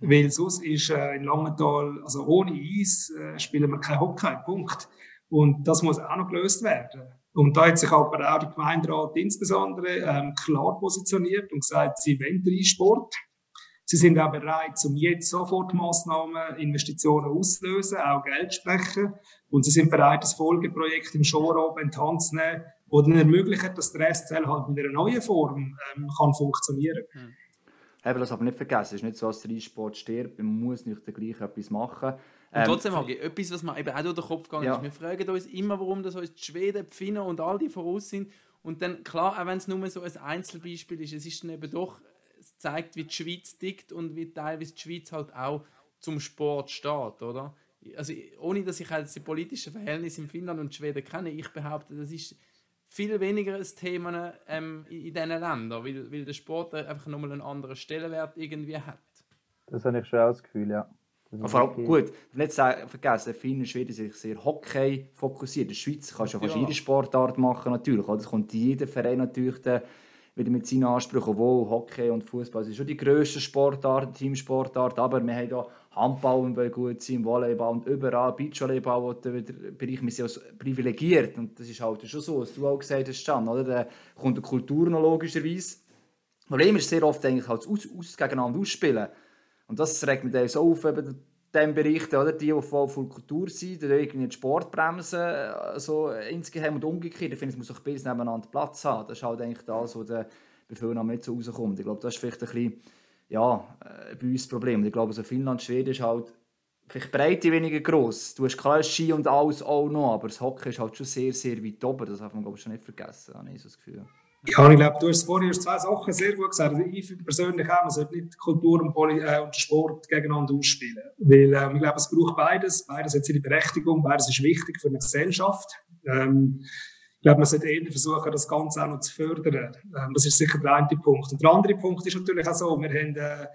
Weil sonst ist äh, in Langenthal, also ohne Eis, äh, spielen wir kein Hockey, Punkt. Und das muss auch noch gelöst werden. Und da hat sich aber auch der Gemeinderat insbesondere ähm, klar positioniert und gesagt, sie wollen den Sport. Sie sind auch bereit, um jetzt sofort Massnahmen, Investitionen auszulösen, auch Geld sprechen. Und sie sind bereit, das Folgeprojekt im Showroom in die Hand zu nehmen, das dann ermöglicht, dass der SCL halt in einer neuen Form ähm, kann funktionieren kann. Hm. Eben, das aber nicht vergessen. Es ist nicht so, dass der E-Sport stirbt. Man muss nicht gleich etwas machen. Und ähm, trotzdem, Hagi, etwas, was mir eben auch durch den Kopf gegangen ja. ist. Wir fragen uns immer, warum das uns die Schweden, die Finnen und all die voraus sind. Und dann, klar, auch wenn es nur so ein Einzelbeispiel ist, es ist dann eben doch, es zeigt, wie die Schweiz tickt und wie teilweise die Schweiz halt auch zum Sport steht, oder? Also, ohne dass ich halt die politischen Verhältnisse in Finnland und Schweden kenne, ich behaupte, das ist viel weniger ein Thema ähm, in, diesen Ländern, weil, weil der Sport einfach nochmal einen anderen Stellenwert irgendwie hat. Das habe ich schon auch das Gefühl, ja. Vor allem, gut, nicht vergessen, Finnen und Schweden sind sehr Hockey fokussiert. In der Schweiz kannst du ja fast jede Sportart machen, natürlich. Das kommt jeder Verein natürlich dann wieder mit seinen Ansprüchen, obwohl Hockey und Fußball sind schon die grössten Sportarten, Teamsportarten, aber wir haben hier Handball will gut sein, Volleyball und überall Beachvolleyball, wo der Bereich wir sind privilegiert und das ist halt schon so, was du auch gesagt hast, Can, oder? Da kommt die Kultur noch logischerweise. Das Problem ist sehr oft eigentlich halt das aus, aus gegeneinander ausspielen und das regt mich dann so auf, eben dem Berichten, oder? die, die voll von Kultur sind, die irgendwie die Sportbremsen äh, so insgeheim und umgekehrt. Ich finde, es muss auch ein nebeneinander Platz haben. Das ist halt eigentlich das, was der Bevölkerung nicht so rauskommt. Ich glaube, das ist vielleicht ein bisschen ja, äh, bei uns das Problem. Ich glaube, so Finnland, Schweden ist halt vielleicht Breite weniger gross. Du hast klar Ski und alles auch noch, aber das Hockey ist halt schon sehr, sehr weit oben. Das darf man glaube ich, schon nicht vergessen, habe ich so das Gefühl. Ja, ich glaube, du hast vorhin zwei Sachen sehr gut gesagt. Also ich finde persönlich auch, man sollte nicht Kultur und, Poli äh, und Sport gegeneinander ausspielen. Weil ähm, ich glaube, es braucht beides. Beides hat seine Berechtigung, beides ist wichtig für eine Gesellschaft. Ähm, ich glaube, man sollte eher versuchen, das Ganze auch noch zu fördern. Ähm, das ist sicher der eine Punkt. Und der andere Punkt ist natürlich auch so, wir haben äh,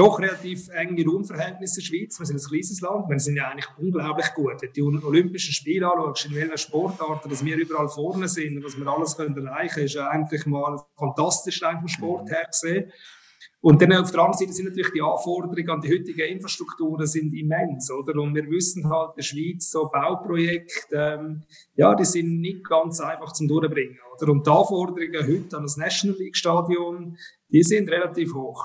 doch relativ enge Raumverhältnisse in der Schweiz. Wir sind ein kleines Land, wir sind ja eigentlich unglaublich gut. Wenn du die Olympischen Spiele anschaust, in welchen Sportarten, dass wir überall vorne sind und was wir alles können erreichen können, ist ja eigentlich mal fantastisch vom Sport her gesehen. Und dann auf der anderen Seite sind natürlich die Anforderungen an die heutigen Infrastrukturen sind immens, oder? Und wir wissen halt, in der Schweiz so Bauprojekte, ähm, ja, die sind nicht ganz einfach zum Durchbringen, oder? Und die Anforderungen heute an das National League Stadion, die sind relativ hoch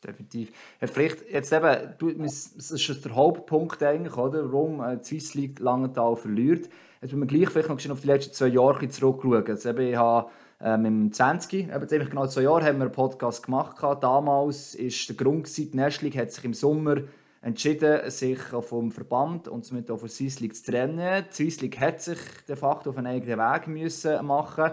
definitiv. Ja, vielleicht jetzt eben, du, das ist der Hauptpunkt eigentlich, oder? warum äh, die Swiss League Langenthal verliert. Jetzt müssen wir gleich vielleicht noch auf die letzten zwei Jahre zurückschauen. Also eben, ich habe ähm, im 20, eben ziemlich genau zwei Jahre, haben wir einen Podcast gemacht. Damals ist der Grund, die National League hat sich im Sommer entschieden, sich vom Verband und somit auch von Swiss League zu trennen. Die Swiss League hat sich de facto auf einen eigenen Weg müssen machen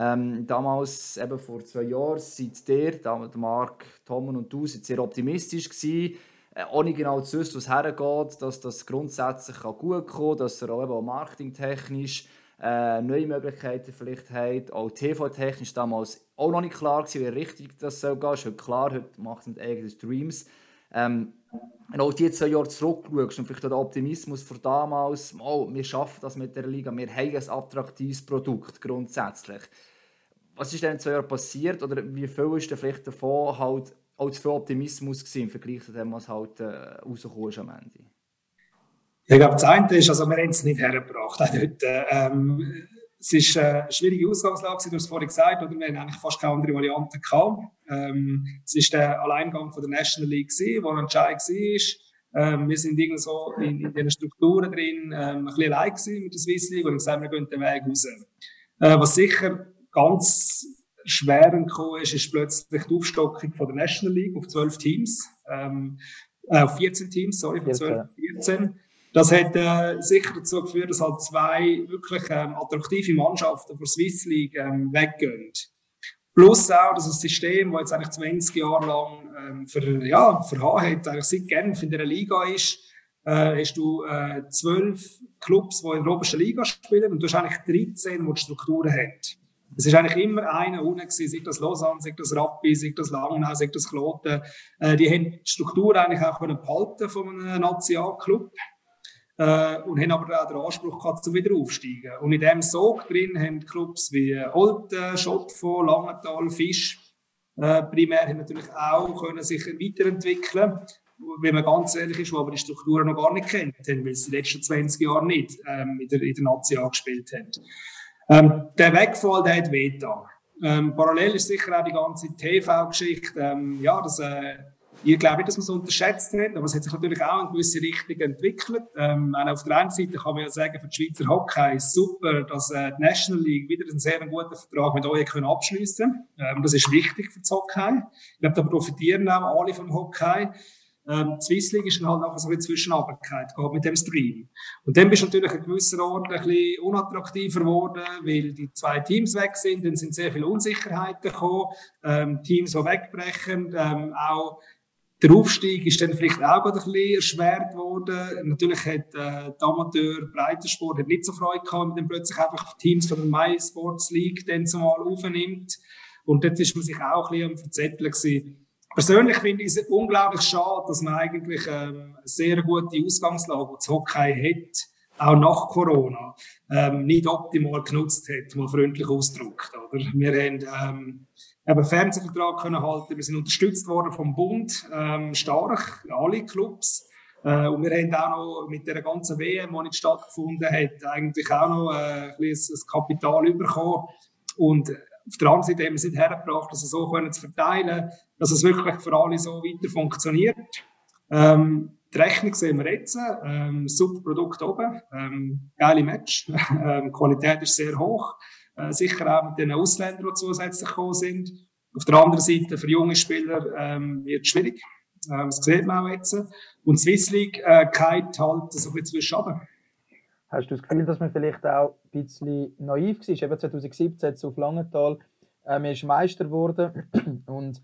ähm, damals, eben vor zwei Jahren, seid ihr, Marc, Tom und du, seid sehr optimistisch gewesen, äh, ohne genau zu wissen, was hergeht, dass das grundsätzlich gut kommen kann, dass er auch eben marketingtechnisch äh, neue Möglichkeiten vielleicht hat. Auch TV-technisch damals auch noch nicht klar gewesen, wie richtig das soll gehen. Ist heute klar, heute macht es mit eigenen Streams. Ähm, wenn auch die zwei Jahre zurückschaust und vielleicht der Optimismus von damals, oh, wir schaffen das mit der Liga, wir haben ein attraktives Produkt grundsätzlich. Was ist denn in zwei Jahren passiert oder wie viel ist denn vielleicht davon halt auch zu viel Optimismus gewesen im Vergleich zu dem, was halt äh, rausgekommen ist am Ende? Ich glaube, das eine ist, also wir haben es nicht hergebracht. [LAUGHS] Heute, ähm, es war eine schwierige Ausgangslage, du hast es vorhin gesagt, oder? wir hatten eigentlich fast keine andere Variante gehabt. Ähm, es war der Alleingang von der National League, der entscheidend war. Ähm, wir sind irgendwie so in, in diesen Strukturen drin, ähm, ein bisschen allein mit der Swiss League und haben gesagt, wir gehen den Weg raus. Äh, was sicher ganz schwer gekommen ist, ist plötzlich die Aufstockung von der National League auf zwölf Teams, ähm, äh, auf 14 Teams, sorry, von 12 auf 14. Das hat äh, sicher dazu geführt, dass halt zwei wirklich ähm, attraktive Mannschaften von Swiss League ähm, weggehen. Plus auch, dass das System, das jetzt eigentlich 20 Jahre lang ähm, für, ja, für hat, eigentlich seit Genf in der Liga ist, äh, hast du äh, zwölf Clubs, die in der obersten Liga spielen und du hast eigentlich 13, die, die Strukturen haben. Es ist eigentlich immer einer unten gewesen, sei das Lausanne, sei das Rappi, sei das Langnau, sei das Kloten. Äh, die haben die Struktur eigentlich auch behalten von einem Nationalclub äh, und haben aber auch den Anspruch gehabt, zum wieder aufsteigen. Und in diesem Sog drin haben Clubs wie Olten, Schottfo, Langenthal, Fisch äh, primär haben natürlich auch können sich weiterentwickeln wenn man ganz ehrlich ist, wo aber die Strukturen noch gar nicht kennt weil sie die letzten 20 Jahre nicht ähm, in, der, in der Nazi angespielt haben. Ähm, der Wegfall, der hat wehgetan. Ähm, parallel ist sicher auch die ganze TV-Geschichte. Ähm, ja, das, äh, ich glaube dass man es unterschätzt hat, aber es hat sich natürlich auch in gewisse Richtung entwickelt. Ähm, auf der einen Seite kann man ja sagen, für die Schweizer Hockey ist super, dass äh, die National League wieder einen sehr guten Vertrag mit euch können abschließen. Ähm, das ist wichtig für das Hockey. Ich glaube, da profitieren auch alle vom Hockey. Ähm, Swiss League ist dann halt einfach so eine Zwischenarbeit gehabt mit dem Stream. Und dann bist du natürlich an gewisser Ort ein bisschen unattraktiver geworden, weil die zwei Teams weg sind, dann sind sehr viele Unsicherheiten gekommen, ähm, Teams, die wegbrechen, ähm, auch der Aufstieg ist dann vielleicht auch ein bisschen erschwert worden. Natürlich hat äh, der Amateur Breitensport nicht so Freude gehabt, wenn man plötzlich einfach Teams von der My Sports League dann zumal aufnimmt. Und dort ist man sich auch ein bisschen am Verzetteln gewesen. Persönlich finde ich es unglaublich schade, dass man eigentlich ähm, eine sehr gute Ausgangslage, die das Hockey hat, auch nach Corona, ähm, nicht optimal genutzt hat, mal freundlich ausgedrückt. Oder? Wir haben ähm, eben Fernsehvertrag können halten, wir sind unterstützt worden vom Bund, ähm, stark, alle Clubs. Äh, und wir haben auch noch mit der ganzen WM, die nicht stattgefunden hat, eigentlich auch noch äh, ein, ein Kapital bekommen. Und auf der anderen Seite haben wir es nicht hergebracht, das so können zu verteilen, dass es wirklich für alle so weiter funktioniert. Ähm, die Rechnung sehen wir jetzt, ähm, super Produkt oben, ähm, geile Match, [LAUGHS] ähm, Qualität ist sehr hoch, äh, sicher auch mit den Ausländern, die zusätzlich gekommen sind. Auf der anderen Seite für junge Spieler ähm, wird es schwierig, ähm, das sieht man auch jetzt. Und Swiss League äh, geht halt so ein bisschen zwischen Hast du das Gefühl, dass man vielleicht auch ein bisschen naiv war? Eben 2017 auf Langenthal, äh, man ist Meister geworden [CLEARS THROAT] und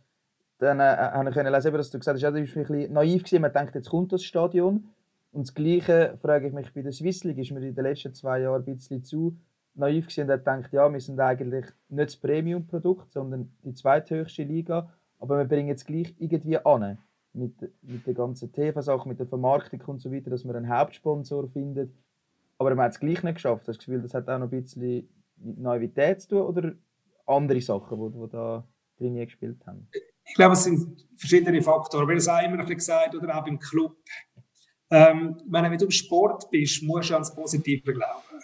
dann äh, habe ich lesen, dass du gesagt hast, ja, du bist ein bisschen naiv gewesen, man denkt, jetzt kommt das Stadion. Und das Gleiche frage ich mich bei der Swiss League, ist mir in den letzten zwei Jahren ein bisschen zu naiv gewesen und hat gedacht, ja, wir sind eigentlich nicht das Premium-Produkt, sondern die zweithöchste Liga, aber wir bringen es gleich irgendwie an. Mit, mit der ganzen TV-Sache, mit der Vermarktung und so weiter, dass man einen Hauptsponsor findet aber man hat es gleich nicht geschafft. Hast du das Gefühl, das hat auch noch ein bisschen mit Naivität zu tun oder andere Sachen, die, die da drin gespielt haben? Ich glaube, es sind verschiedene Faktoren. Wir haben es auch immer noch gesagt, oder auch im Club. Ähm, wenn du im Sport bist, musst du ans Positive glauben.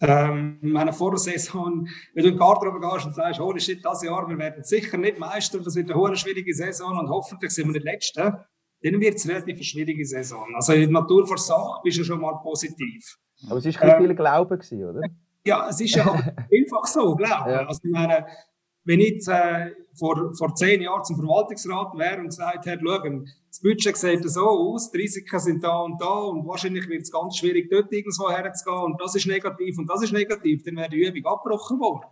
Ähm, meine vor der Saison, wenn du in den Garten gehst und sagst, oh shit, das Jahr, wir werden sicher nicht Meister, das wird eine schwierige Saison und hoffentlich sind wir nicht Letzte, dann wird es relativ eine schwierige Saison. Also in der Natur vor Sache bist du schon mal positiv. Aber es war äh, viel Glauben, gewesen, oder? Ja, es ist ja [LAUGHS] einfach so, Glauben. Ja. Also, ich meine, wenn ich jetzt, äh, vor, vor zehn Jahren zum Verwaltungsrat wäre und gesagt hätte, schauen, das Budget sieht so aus, die Risiken sind da und da und wahrscheinlich wird es ganz schwierig, dort irgendwo herzugehen und das ist negativ und das ist negativ, dann wäre die Übung abgebrochen worden.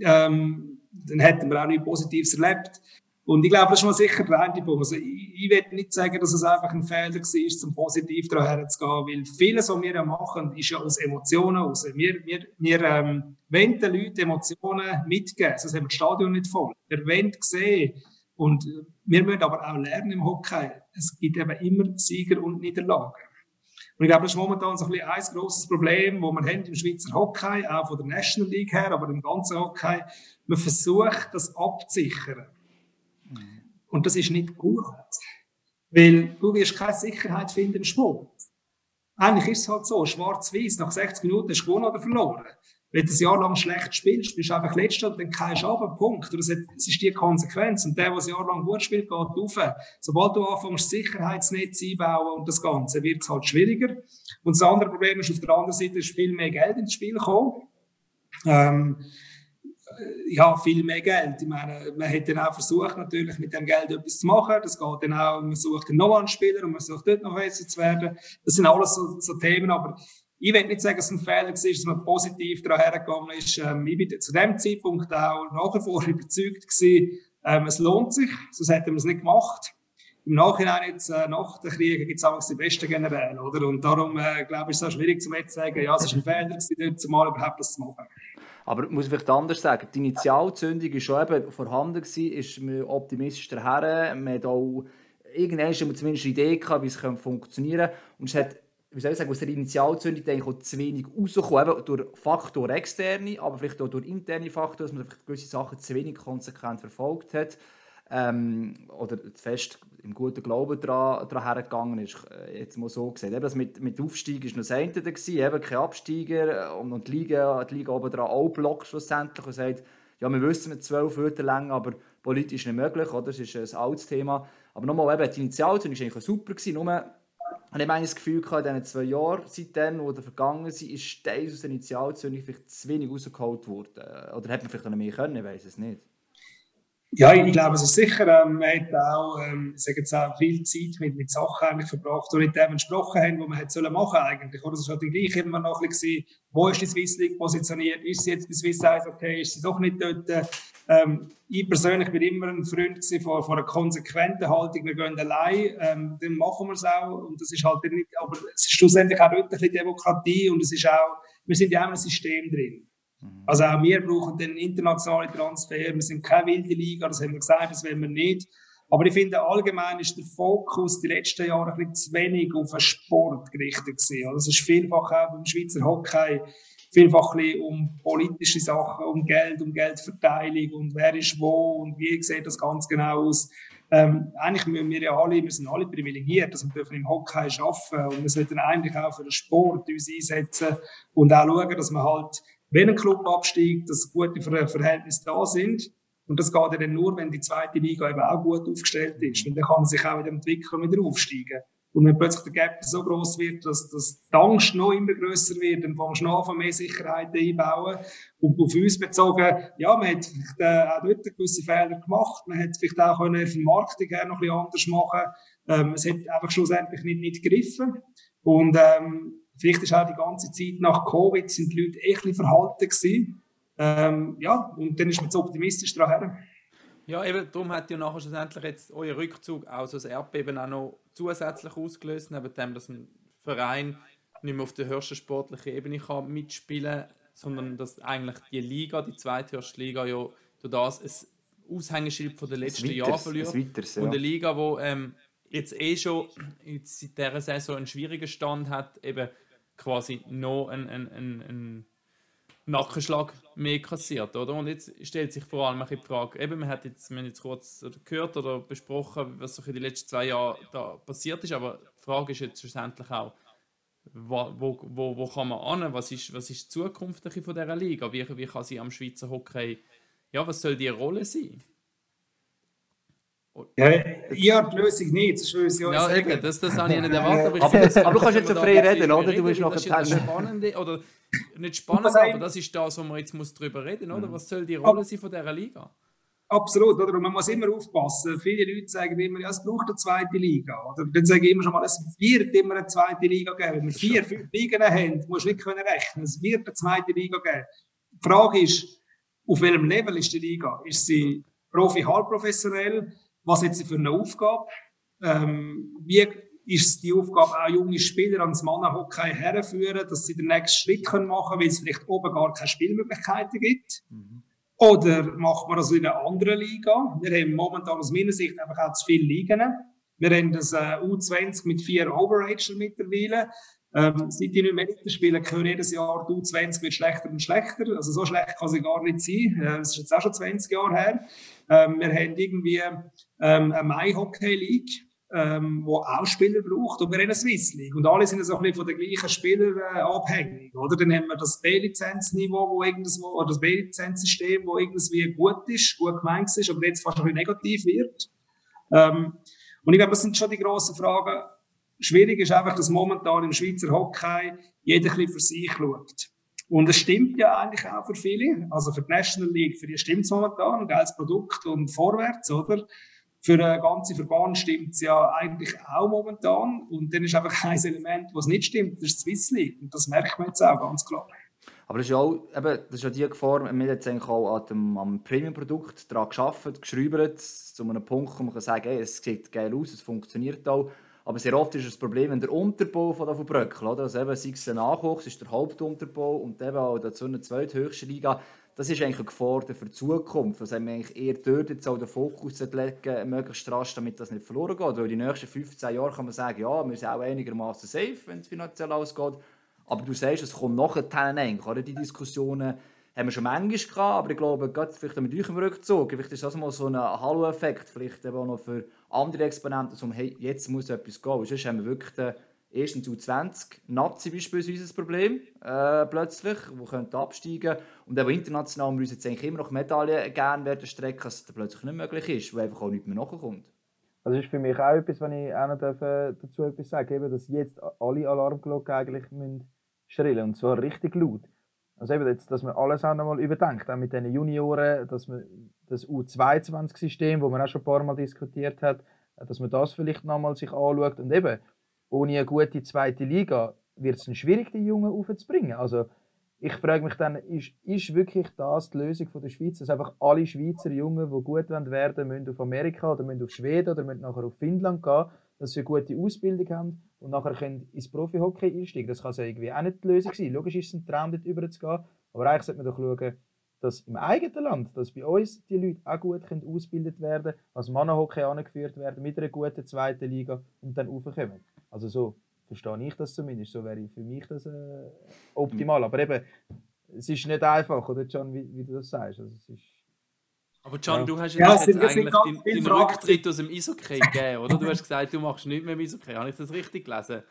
Ähm, dann hätten wir auch nichts Positives erlebt. Und ich glaube, das ist mal sicher der eine Punkt. Also ich, ich will nicht sagen, dass es einfach ein Fehler war, zum positiv daran herzugehen, weil vieles, was wir machen, ist ja aus Emotionen raus. Wir, wir, wir ähm, wollen den Leuten Emotionen mitgeben, sonst haben wir das Stadion nicht voll. Wir wollen sehen und wir müssen aber auch lernen im Hockey, es gibt eben immer Sieger und Niederlagen. Und ich glaube, das ist momentan so ein, bisschen ein grosses Problem, das wir haben im Schweizer Hockey, auch von der National League her, aber im ganzen Hockey. Man versucht, das abzusichern. Und das ist nicht gut. Weil du wirst keine Sicherheit finden im Sport. Eigentlich ist es halt so, schwarz-weiß, nach 60 Minuten hast du gewonnen oder verloren. Wenn du ein Jahr lang schlecht spielst, bist du einfach letzter und dann kein du Punkt. Das ist die Konsequenz. Und der, der ein Jahr lang gut spielt, geht rauf. Sobald du anfängst, Sicherheitsnetz einbauen und das Ganze, wird es halt schwieriger. Und das andere Problem ist, auf der anderen Seite ist viel mehr Geld ins Spiel gekommen. Ähm, ja, viel mehr Geld. Ich meine, man hat dann auch versucht, natürlich mit dem Geld etwas zu machen. Das geht dann auch, man sucht einen Spieler und man sucht dort noch besser zu werden. Das sind alles so, so Themen, aber ich will nicht sagen, dass es ein Fehler war, dass man positiv daran hergegangen ist. Ähm, ich bin zu dem Zeitpunkt auch nach wie vor überzeugt gewesen, ähm, es lohnt sich, sonst hätten wir es nicht gemacht. Im Nachhinein jetzt, äh, nach dem Krieg gibt es auch die besten Generäle, oder? Und darum, äh, glaube ich, ist es auch schwierig zu sagen, ja, es ist ein Fehler gewesen, dort zumal überhaupt das zu machen. Aber muss ich vielleicht anders sagen, die Initialzündung war schon eben vorhanden, gewesen, ist man optimistisch daher, man hat auch irgendwann zumindest eine Idee gehabt, wie es funktionieren könnte. Und es hat, wie soll ich sagen, aus der Initialzündung denke auch zu wenig rausgekommen, durch Faktor externe, aber vielleicht auch durch interne Faktoren, dass man gewisse Sachen zu wenig konsequent verfolgt hat. Ähm, oder fest im guten Glauben daran, hergegangen ist, äh, jetzt mal so gesehen. Eben das mit, mit Aufstieg war noch das gewesen, eben kein Absteiger äh, und, und die Liga, die Liga oben auch blockt schlussendlich und sagt, ja, wir wissen mit zwölf Wörter lang, aber politisch nicht möglich, oder? das ist ein altes Thema. Aber nochmal, eben, die Initialzündung war eigentlich super, gewesen, nur habe das Gefühl gehabt, in diesen zwei Jahren seitdem, die vergangen sind, ist Teils aus der Initialzündung vielleicht zu wenig rausgeholt worden. Oder hätte man vielleicht noch mehr können, ich weiß es nicht. Ja, ich glaube, es ist sicher, ähm, man hat auch, ähm, sagen jetzt auch viel Zeit mit, mit Sachen eigentlich verbracht, die nicht dem entsprochen haben, was man hätte sollen machen eigentlich. Oder es war halt gleich immer noch ein bisschen, wo ist die Swiss League positioniert? Ist sie jetzt bei Swiss Eyes okay? Ist sie doch nicht dort? Ähm, ich persönlich bin immer ein Freund von, von einer konsequenten Haltung. Wir gehen allein, ähm, dann machen wir es auch. Und das ist halt nicht, aber es ist schlussendlich auch dort ein bisschen Demokratie und es ist auch, wir sind ja auch einem System drin. Mhm. Also auch wir brauchen den internationalen Transfer. Wir sind keine wilde Liga, das haben wir gesagt, das wollen wir nicht. Aber ich finde, allgemein ist der Fokus die letzten Jahre ein bisschen zu wenig auf den Sport gerichtet gewesen. Also es ist vielfach auch beim Schweizer Hockey vielfach ein um politische Sachen, um Geld, um Geldverteilung und wer ist wo und wie sieht das ganz genau aus. Ähm, eigentlich müssen wir ja alle, wir sind alle privilegiert, dass wir dürfen im Hockey arbeiten und wir sollten eigentlich auch für den Sport uns einsetzen und auch schauen, dass man halt wenn ein Club absteigt, dass gute Verhältnisse da sind. Und das geht ja dann nur, wenn die zweite Liga eben auch gut aufgestellt ist. Und dann kann man sich auch wieder entwickeln und wieder aufsteigen. Und wenn plötzlich der Gap so groß wird, dass, dass die Angst noch immer größer wird, dann fängst du noch mehr Sicherheiten einbauen. Und auf uns bezogen, ja, man hat vielleicht äh, auch dort gewisse Fehler gemacht. Man hätte vielleicht auch können von Marketing her noch ein bisschen anders machen ähm, Es hat einfach schlussendlich nicht, nicht gegriffen. Und ähm, Vielleicht ist auch die ganze Zeit nach Covid sind die Leute echt ein verhalten gewesen. Ähm, ja, und dann ist man so optimistisch daran Ja, eben, darum hat ja nachher schlussendlich jetzt euer Rückzug auch so das Erdbeben auch noch zusätzlich ausgelöst, neben dem, dass ein Verein nicht mehr auf der höchsten sportlichen Ebene kann mitspielen sondern dass eigentlich die Liga, die zweithöchste Liga, ja durch das ein Aushängeschild von den letzten Jahren verliert. Ja. Und eine Liga, die ähm, jetzt eh schon jetzt seit dieser Saison einen schwierigen Stand hat, eben quasi noch einen, einen, einen Nackenschlag mehr kassiert, oder? Und jetzt stellt sich vor allem die Frage, eben, man hat jetzt, wir haben jetzt kurz gehört oder besprochen, was in den letzten zwei Jahren da passiert ist, aber die Frage ist jetzt schlussendlich auch, wo, wo, wo kann man an? Was ist, was ist die Zukunft von dieser Liga? Wie, wie kann sie am Schweizer Hockey, ja, was soll die Rolle sein? Ja, ich habe die Lösung nicht, das ich ja, ja eben, das, das habe ich nicht erwartet. Aber, aber, das, aber du kannst jetzt so frei reden, oder? Du musst noch das spannende, oder nicht spannend, aber das ist das, wo man jetzt muss darüber reden muss. Mhm. Was soll die Rolle sein von dieser Liga? Absolut, oder? Und man muss immer aufpassen. Viele Leute sagen immer, ja, es braucht eine zweite Liga. Oder dann sage ich immer schon mal, es wird immer eine zweite Liga geben. Wenn wir vier, fünf Ligen haben, musst du nicht können rechnen. Es wird eine zweite Liga geben. Die Frage ist, auf welchem Level ist die Liga? Ist sie profi, halbprofessionell? Was sie für eine Aufgabe, ähm, wie ist die Aufgabe, auch junge Spieler ans Mannenhockey herführen, dass sie den nächsten Schritt können machen können, weil es vielleicht oben gar keine Spielmöglichkeiten gibt. Mhm. Oder macht man das in einer anderen Liga? Wir haben momentan aus meiner Sicht einfach auch zu viele Ligen. Wir haben das äh, U20 mit vier Overager mittlerweile. Ähm, seit die nicht mehr spielen, hören jedes Jahr, du 20 wird schlechter und schlechter. Also so schlecht kann sie gar nicht sein. Äh, das ist jetzt auch schon 20 Jahre her. Ähm, wir haben irgendwie ähm, eine Mai-Hockey League, ähm, wo auch Spieler braucht, und wir haben eine Swiss League. Und alle sind so ein bisschen von den gleichen Spielern äh, abhängig, oder? Dann haben wir das B-Lizenzniveau, wo irgendwo, oder das B-Lizenzsystem, wo irgendwie gut ist, gut gemeint ist, aber jetzt fast ein bisschen negativ wird. Ähm, und ich glaube, das sind schon die grossen Fragen, Schwierig ist einfach, dass momentan im Schweizer Hockey jeder ein für sich schaut. Und es stimmt ja eigentlich auch für viele. Also für die National League, für die stimmt es momentan, ein geiles Produkt und vorwärts, oder? Für den ganzen Verband stimmt es ja eigentlich auch momentan. Und dann ist einfach [LAUGHS] ein Element, was nicht stimmt, das ist die Swiss League. Und das merkt man jetzt auch ganz klar. Aber das ist, auch, eben, das ist ja die Gefahr, wir haben jetzt eigentlich auch an dem, am Premium-Produkt daran geschafft, geschrieben, zu einem Punkt, wo man kann sagen, hey, es sieht geil aus, es funktioniert auch. Aber sehr oft ist das Problem, wenn der Unterbau von der Bröckel, oder? Also eben, sei es ein Nachwuchs, ist der Hauptunterbau und eben auch dazu eine zweithöchste Liga. Das ist eigentlich eine Gefahr für die Zukunft. Also wir eigentlich eher dort jetzt auch den Fokus zu legen, möglichst rasch, damit das nicht verloren geht. Weil die nächsten 15 Jahre kann man sagen, ja, wir sind auch einigermaßen safe, wenn es finanziell ausgeht. Aber du sagst, es kommt nachher eigentlich, oder? Die Diskussionen haben wir schon manchmal gehabt, aber ich glaube, gerade vielleicht mit euch im Rückzug, vielleicht ist das mal so ein Hallo-Effekt, vielleicht eben auch noch für andere Exponenten, so, hey, jetzt muss etwas gehen. Sonst haben wir wirklich den ersten U20 Nazi beispielsweise ein Problem, äh, plötzlich, wo könnte absteigen und eben international müssen wir jetzt eigentlich immer noch Medaillen gerne werden strecken, dass es plötzlich nicht möglich ist, weil einfach auch nicht mehr nachkommt. Also ist für mich auch etwas, wenn ich auch noch äh, dazu etwas sagen darf, dass jetzt alle Alarmglocken eigentlich müssen und zwar richtig laut. Also eben jetzt, dass man alles auch nochmal überdenkt, auch mit den Junioren, dass man das U22-System, wo man auch schon ein paar Mal diskutiert hat, dass man das vielleicht nochmal sich anschaut und eben, ohne eine gute zweite Liga wird es schwierig, die Jungen aufzubringen. Also ich frage mich dann, ist, ist wirklich das die Lösung von der Schweiz, dass einfach alle Schweizer Jungen, die gut werden müssen auf Amerika oder müssen auf Schweden oder müssen nachher auf Finnland gehen, dass sie eine gute Ausbildung haben und nachher können ins Profi-Hockey einsteigen. Das kann ja irgendwie auch nicht die Lösung sein. Logisch ist es ein Traum, dort überzugehen, aber eigentlich sollte man doch schauen, dass im eigenen Land, dass bei uns die Leute auch gut können ausgebildet werden, als Mannenhockey angeführt werden mit einer guten zweiten Liga und dann raufkommen. Also so verstehe ich das zumindest. So wäre für mich das äh, optimal. Aber eben, es ist nicht einfach, oder John, wie, wie du das sagst. Also, es ist aber John, ja. du hast ja, jetzt eigentlich deinen, deinen Rücktritt aus dem Eishockey gegeben, oder? Du hast gesagt, du machst nichts mehr im Eishockey. Habe ich das richtig gelesen?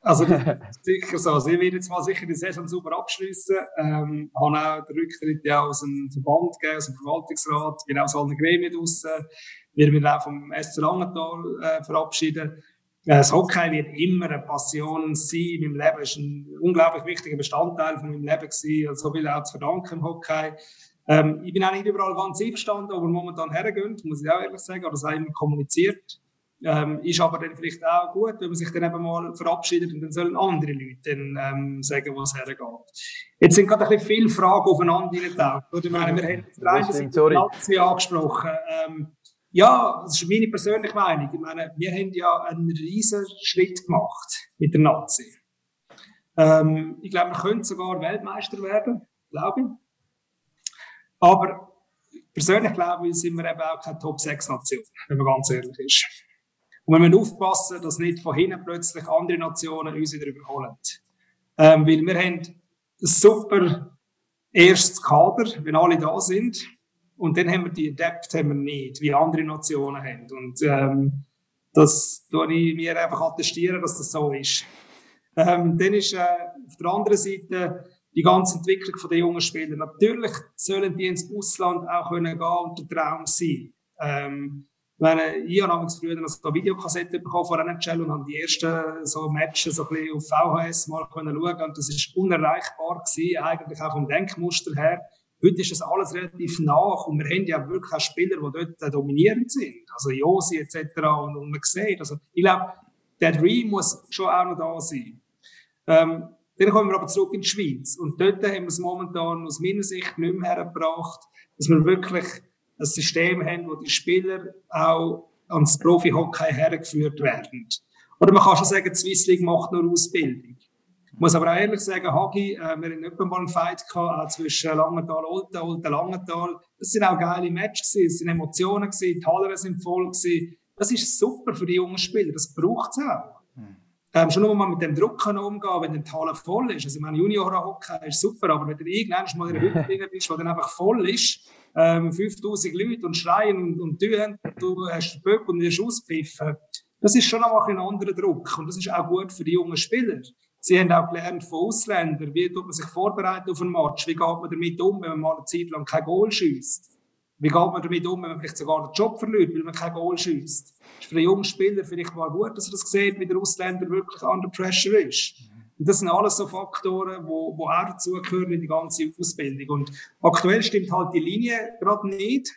Also das ist sicher so. Also ich werde jetzt mal sicher die Saison super abschließen. Ähm, habe auch den Rücktritt ja aus dem Verband gegeben, aus dem Verwaltungsrat, bin auch aus allen Gremien draussen. Wir werden auch vom SC Langenthal äh, verabschieden. Äh, das Hockey wird immer eine Passion sein in meinem Leben. Es war ein unglaublich wichtiger Bestandteil von meinem Leben gewesen. Also so viel auch zu verdanken im Hockey. Ähm, ich bin auch nicht überall ganz einverstanden, wir momentan hergehen, muss ich auch ehrlich sagen, oder das haben kommuniziert. Ähm, ist aber dann vielleicht auch gut, wenn man sich dann eben mal verabschiedet und dann sollen andere Leute dann, ähm, sagen, wo es hergeht. Jetzt sind gerade ein bisschen viele Fragen aufeinander hineingetaucht. Ich meine, wir haben die eine Nazi angesprochen. Ähm, ja, das ist meine persönliche Meinung. Ich meine, wir haben ja einen riesen Schritt gemacht mit der Nazi. Ähm, ich glaube, wir können sogar Weltmeister werden, glaube ich. Aber persönlich glaube ich, sind wir eben auch keine Top-6-Nation, wenn man ganz ehrlich ist. Und wir müssen aufpassen, dass nicht von hinten plötzlich andere Nationen uns wieder überholen. Ähm, weil wir haben ein super erstes Kader, wenn alle da sind. Und dann haben wir die Depth haben wir nicht, wie andere Nationen haben. Und ähm, das tue ich mir einfach attestieren, dass das so ist. Ähm, dann ist äh, auf der anderen Seite die ganze Entwicklung der jungen Spieler. Natürlich sollen die ins Ausland auch können gehen und der Traum sein. Ähm, meine, ich habe damals früher noch so Videokassetten bekommen von NHL und habe die ersten so Matches so ein auf VHS mal können schauen und das ist unerreichbar gewesen, eigentlich auch vom Denkmuster her. Heute ist das alles relativ nach und wir haben ja wirklich auch Spieler, die dort dominierend sind. Also Josi etc. Und, und man sieht, also ich glaube, der Dream muss schon auch noch da sein. Ähm, dann kommen wir aber zurück in die Schweiz. Und dort haben wir es momentan aus meiner Sicht nicht mehr hergebracht, dass wir wirklich ein System haben, wo die Spieler auch ans Profi-Hockey hergeführt werden. Oder man kann schon sagen, die Swiss League macht nur Ausbildung. Ich muss aber auch ehrlich sagen, Hagi, äh, wir hatten etwa mal einen Fight gehabt, auch zwischen Langenthal Olten, Olten Langenthal. Das sind auch geile Matches gewesen, es sind Emotionen gewesen, die Haller sind voll gewesen. Das ist super für die jungen Spieler, das braucht es auch. Ähm, schon nur mal mit dem Druck können umgehen, wenn der Halle voll ist. Also, ich meine, Junior-Hockey ist super, aber wenn du irgendwann mal in der Hütte bist, wo dann einfach voll ist, ähm, 5000 Leute und schreien und, und tun, du hast den Böck und wirst auspfiffen, das ist schon noch ein anderer Druck. Und das ist auch gut für die jungen Spieler. Sie haben auch gelernt von Ausländern, wie tut man sich vorbereiten auf einen Match, wie geht man damit um, wenn man mal eine Zeit lang kein Goal schießt. Wie geht man damit um, wenn man vielleicht sogar den Job verliert, weil man kein Goal schießt? ist für einen jungen Spieler vielleicht mal gut, dass er das sieht, wie der Ausländer wirklich under pressure ist. Und das sind alles so Faktoren, wo, wo auch dazugehören in die ganze Ausbildung. Und aktuell stimmt halt die Linie gerade nicht.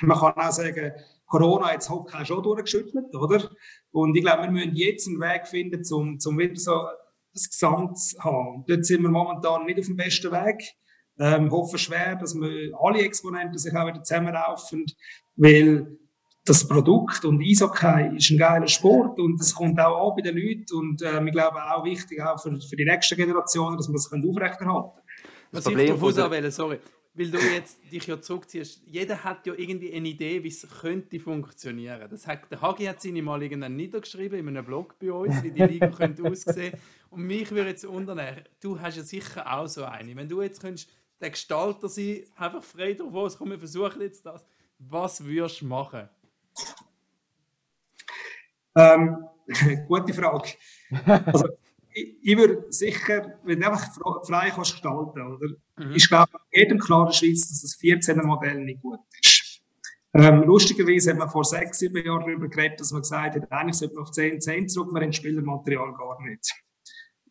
Man kann auch sagen, Corona hat das Hockey schon durchgeschüttelt, oder? Und ich glaube, wir müssen jetzt einen Weg finden, um, um wieder so das Gesamt zu haben. Dort sind wir momentan nicht auf dem besten Weg. Ähm, hoffe schwer, dass wir alle Exponenten sich auch wieder zusammenlaufen, weil das Produkt und Eishockey ist ein geiler Sport und es kommt auch an bei den Leuten und äh, ich glaube auch wichtig auch für, für die nächste Generation, dass man das aufrechterhalten kann. Was ich daraus wählen, sorry, weil du jetzt dich ja zurückziehst, jeder hat ja irgendwie eine Idee, wie es könnte funktionieren. Das hat, der Hagi hat seine mal irgendwann niedergeschrieben in einem Blog bei uns, wie die Liga könnte aussehen. Und mich würde jetzt unternehmen, du hast ja sicher auch so eine. Wenn du jetzt könntest der Gestalter sein, einfach frei drauf aus, komm, wir versuchen jetzt das. Was würdest du machen? Ähm, [LAUGHS] gute Frage. Also, ich, ich würde sicher, wenn du einfach frei kannst gestalten, oder? Mhm. Ich glaube, jedem klar in der Schweiz, dass das 14er Modell nicht gut ist. Ähm, lustigerweise hat man vor sechs, sieben Jahren darüber geredet, dass man gesagt hat, eigentlich sollte man auf 10, 10 zurück, man hat Spielermaterial gar nicht.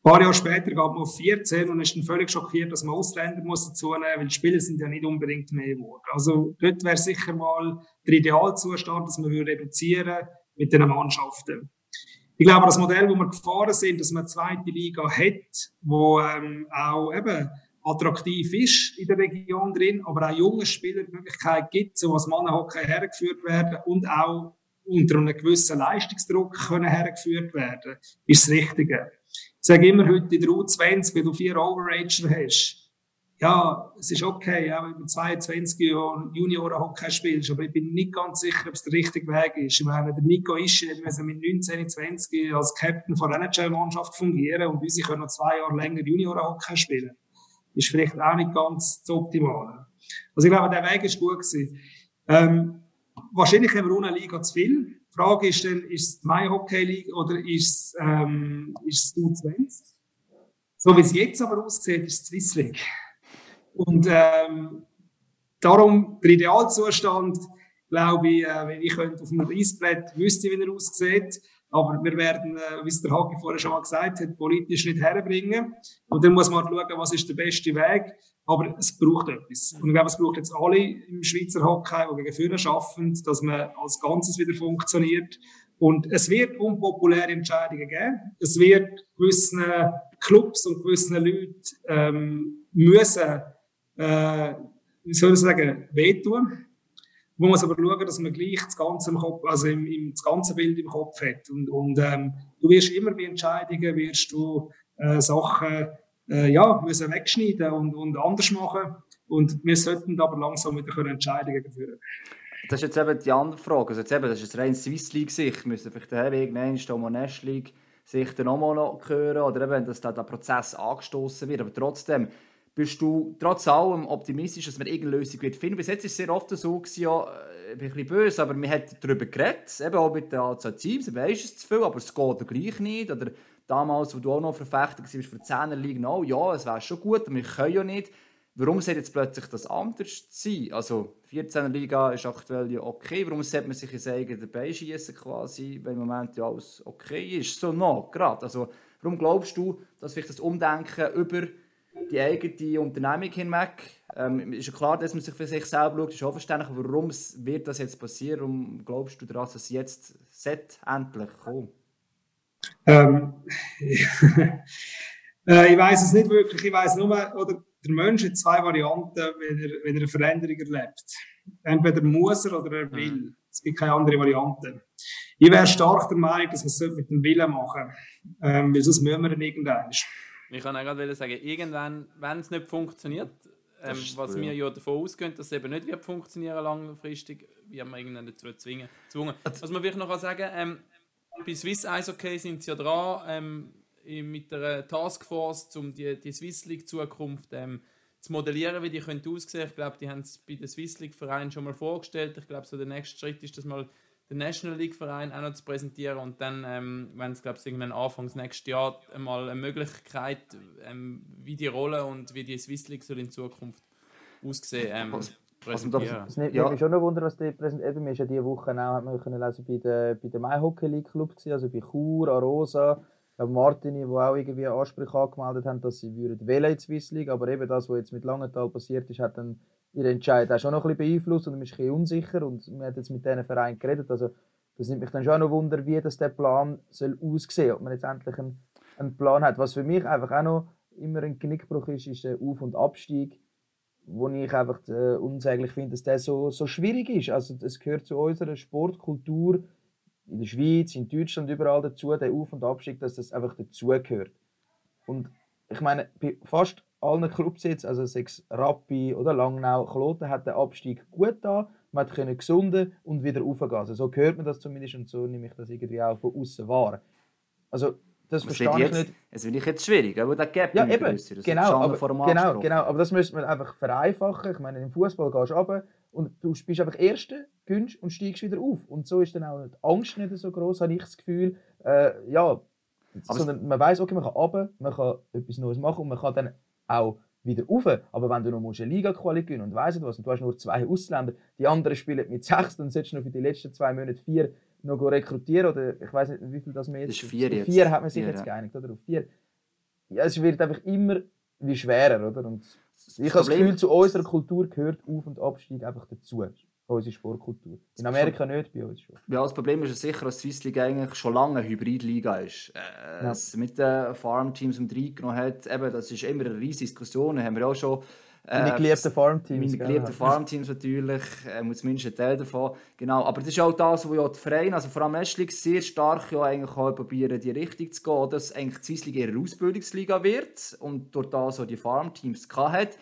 Ein paar Jahre später gab man auf 14 und ist dann völlig schockiert, dass man Ausländer muss dazu nehmen muss, weil die Spiele sind ja nicht unbedingt mehr geworden. Also dort wäre sicher mal der Idealzustand, dass man reduzieren mit den Mannschaften. Ich glaube, das Modell, wo wir gefahren sind, dass man eine zweite Liga hat, wo ähm, auch eben attraktiv ist in der Region drin, aber auch junge Spieler die Möglichkeit gibt, so als Mannenhockey hergeführt werden und auch unter einem gewissen Leistungsdruck können hergeführt werden, ist das Richtige. Sage immer heute in der U20, wenn du vier Overager hast, ja, es ist okay, auch wenn du 22 Jahre Junioren-Hockey spielst, aber ich bin nicht ganz sicher, ob es der richtige Weg ist. Ich meine, der Nico Ischi hat mit 19, 20 als Captain von der NHL-Mannschaft fungieren und unsere können noch zwei Jahre länger Junioren-Hockey spielen. Ist vielleicht auch nicht ganz das Optimale. Also ich glaube, der Weg ist gut gewesen. Ähm, wahrscheinlich haben wir ohne Liga zu viel. Die Frage ist dann, ist es My Hockey League oder ist es, ähm, ist es U20? So wie es jetzt aber aussieht, ist es Swiss League. Und ähm, darum, der Idealzustand, glaube ich, äh, wenn ich könnte auf einem Eisbrett wüsste, wie er aussieht. Aber wir werden, äh, wie es der Hagi vorher schon mal gesagt hat, politisch nicht herbringen. Und dann muss man schauen, was ist der beste Weg. Aber es braucht etwas. Und ich glaube, es braucht jetzt alle im Schweizer Hockey, die gegen Führer schaffen, dass man als Ganzes wieder funktioniert. Und es wird unpopuläre Entscheidungen geben. Es wird gewissen Clubs und gewissen Leuten ähm, müssen äh, wie soll ich sagen, wehtun. Man muss aber schauen, dass man gleich das ganze, im Kopf, also im, im, das ganze Bild im Kopf hat. Und, und ähm, du wirst immer bei Entscheidungen, wirst du äh, Sachen äh, ja, müssen wegschneiden und, und anders machen. Und wir sollten aber langsam wieder Entscheidungen führen. Das ist jetzt eben die andere Frage. Also jetzt eben, das ist jetzt rein Swiss League-Sicht. Müssen vielleicht daher irgendwann Stomo Nash League sich dann nochmal noch hören oder eben, dass da der Prozess angestoßen wird. Aber trotzdem, bist du trotz allem optimistisch, dass man irgendeine Lösung wird finden? Bis jetzt ist es sehr oft so, gewesen, ja, äh, ich bin ein bisschen böse, aber man hat darüber geredet, eben auch mit den Anzahl Teams, man weiß es zu viel, aber es geht gleich nicht. Oder damals, wo du auch noch Verfechter warst für die 10er Liga, oh, ja, es wäre schon gut, aber wir können ja nicht. Warum sollte jetzt plötzlich das anders sein? Also, 14er Liga ist aktuell ja okay. Warum sollte man sich ins eigene Bein schießen, quasi, wenn im Moment ja alles okay ist? So noch, gerade. Also, warum glaubst du, dass vielleicht das Umdenken über die eigene Unternehmung hinweg. Ähm, ist ja klar, dass man sich für sich selber schaut, ist auch verständlich. Warum wird das jetzt passieren? Warum glaubst du daran, dass es jetzt endlich kommt? Ähm, [LAUGHS] äh, ich weiß es nicht wirklich. Ich weiß nur, oder der Mensch hat zwei Varianten, wenn er, wenn er eine Veränderung erlebt. Entweder muss er oder er will. Mhm. Es gibt keine andere Variante. Ich wäre stark der Meinung, dass wir es mit dem Willen machen ähm, weil sonst müssen wir dann irgendwann. Ich kann auch gerade sagen, irgendwann, wenn es nicht funktioniert, ähm, was wir ja davon ausgehen, dass es eben nicht wird funktionieren langfristig, wird man irgendwann dazu zwingen, gezwungen. Was man wirklich noch sagen ähm, bei Swiss Eishockey sind sie ja dran, ähm, mit der Taskforce, um die, die Swiss League Zukunft ähm, zu modellieren, wie die könnte aussehen. Ich glaube, die haben es bei den Swiss League Vereinen schon mal vorgestellt. Ich glaube, so der nächste Schritt ist, dass mal den National League Verein auch noch zu präsentieren und dann, ähm, wenn es glaube ich irgendwann Anfangs nächstes Jahr mal eine Möglichkeit, ähm, wie die Rolle und wie die Swiss League soll in Zukunft aussehen. Ähm, was, präsentieren. Es nimmt ja. mich schon noch Wunder, was die präsentiert. Eben, mir ist ja diese Woche auch, hat man können lesen, bei der, bei der Hockey League Club gewesen, also bei Chur, Arosa, Martini, die auch irgendwie Ansprüche angemeldet haben, dass sie würden wählen in die Swiss League, aber eben das, was jetzt mit Langenthal passiert ist, hat dann ihren Entscheid auch schon noch ein bisschen beeinflusst und man ist ein bisschen unsicher und man hat jetzt mit diesen Vereinen geredet. Also das nimmt mich dann schon noch Wunder, wie das der Plan soll aussehen ob man jetzt endlich einen, einen Plan hat. Was für mich einfach auch noch immer ein Knickbruch ist, ist der Auf- und Abstieg, wo ich einfach äh, unsäglich finde, dass der so, so schwierig ist. Also es gehört zu unserer Sportkultur in der Schweiz, in Deutschland, überall dazu, der Auf- und Abstieg, dass das einfach dazugehört. Und ich meine, bei fast allen Clubs jetzt, also sechs Rappi oder Langnau, Kloten, hat der Abstieg gut da. Man konnte gesunden und wieder raufgehen. Also so hört man das zumindest und so nehme ich das irgendwie auch von außen wahr. Also das verstehe ich nicht. Es wird jetzt schwierig, aber der Gap ja, eben, grösser. Genau, aber, genau, genau, aber das müsste man einfach vereinfachen. Ich meine, im Fußball gehst du runter und du bist einfach Erster, gönnst und steigst wieder auf. Und so ist dann auch die Angst nicht so groß, habe ich das Gefühl. Äh, ja, aber sondern man weiß, okay, man kann runter, man kann etwas Neues machen und man kann dann auch wieder rauf. Aber wenn du noch eine Liga-Quali gewinnen und weißt was, und du hast nur zwei Ausländer, die anderen spielen mit sechs, dann solltest du noch für die letzten zwei Monate vier noch rekrutieren oder ich weiß nicht, wie viel das mehr jetzt. Das ist vier, jetzt. vier hat man sich vier, jetzt geeinigt, oder? Auf vier. Ja, es wird einfach immer wie schwerer, oder? Und ich habe das Gefühl, zu unserer Kultur gehört Auf- und Abstieg einfach dazu unsere Sportkultur. In Amerika nicht, bei uns schon. Ja, das Problem ist sicher, dass die Swiss League eigentlich schon lange eine Hybridliga ist. Äh, ja. mit den Farmteams um drei genommen hat, eben, das ist immer eine riesige Diskussion, haben wir auch schon. Äh, meine geliebten Farmteams. Meine geliebten Farmteams natürlich, äh, zumindest ein Teil davon. Genau, aber das ist auch das, wo ja die Vereine, also vor allem League, sehr stark ja eigentlich auch probieren, die Richtung zu gehen, dass eigentlich die Swiss League eher Ausbildungsliga wird und durch das so die Farmteams hat.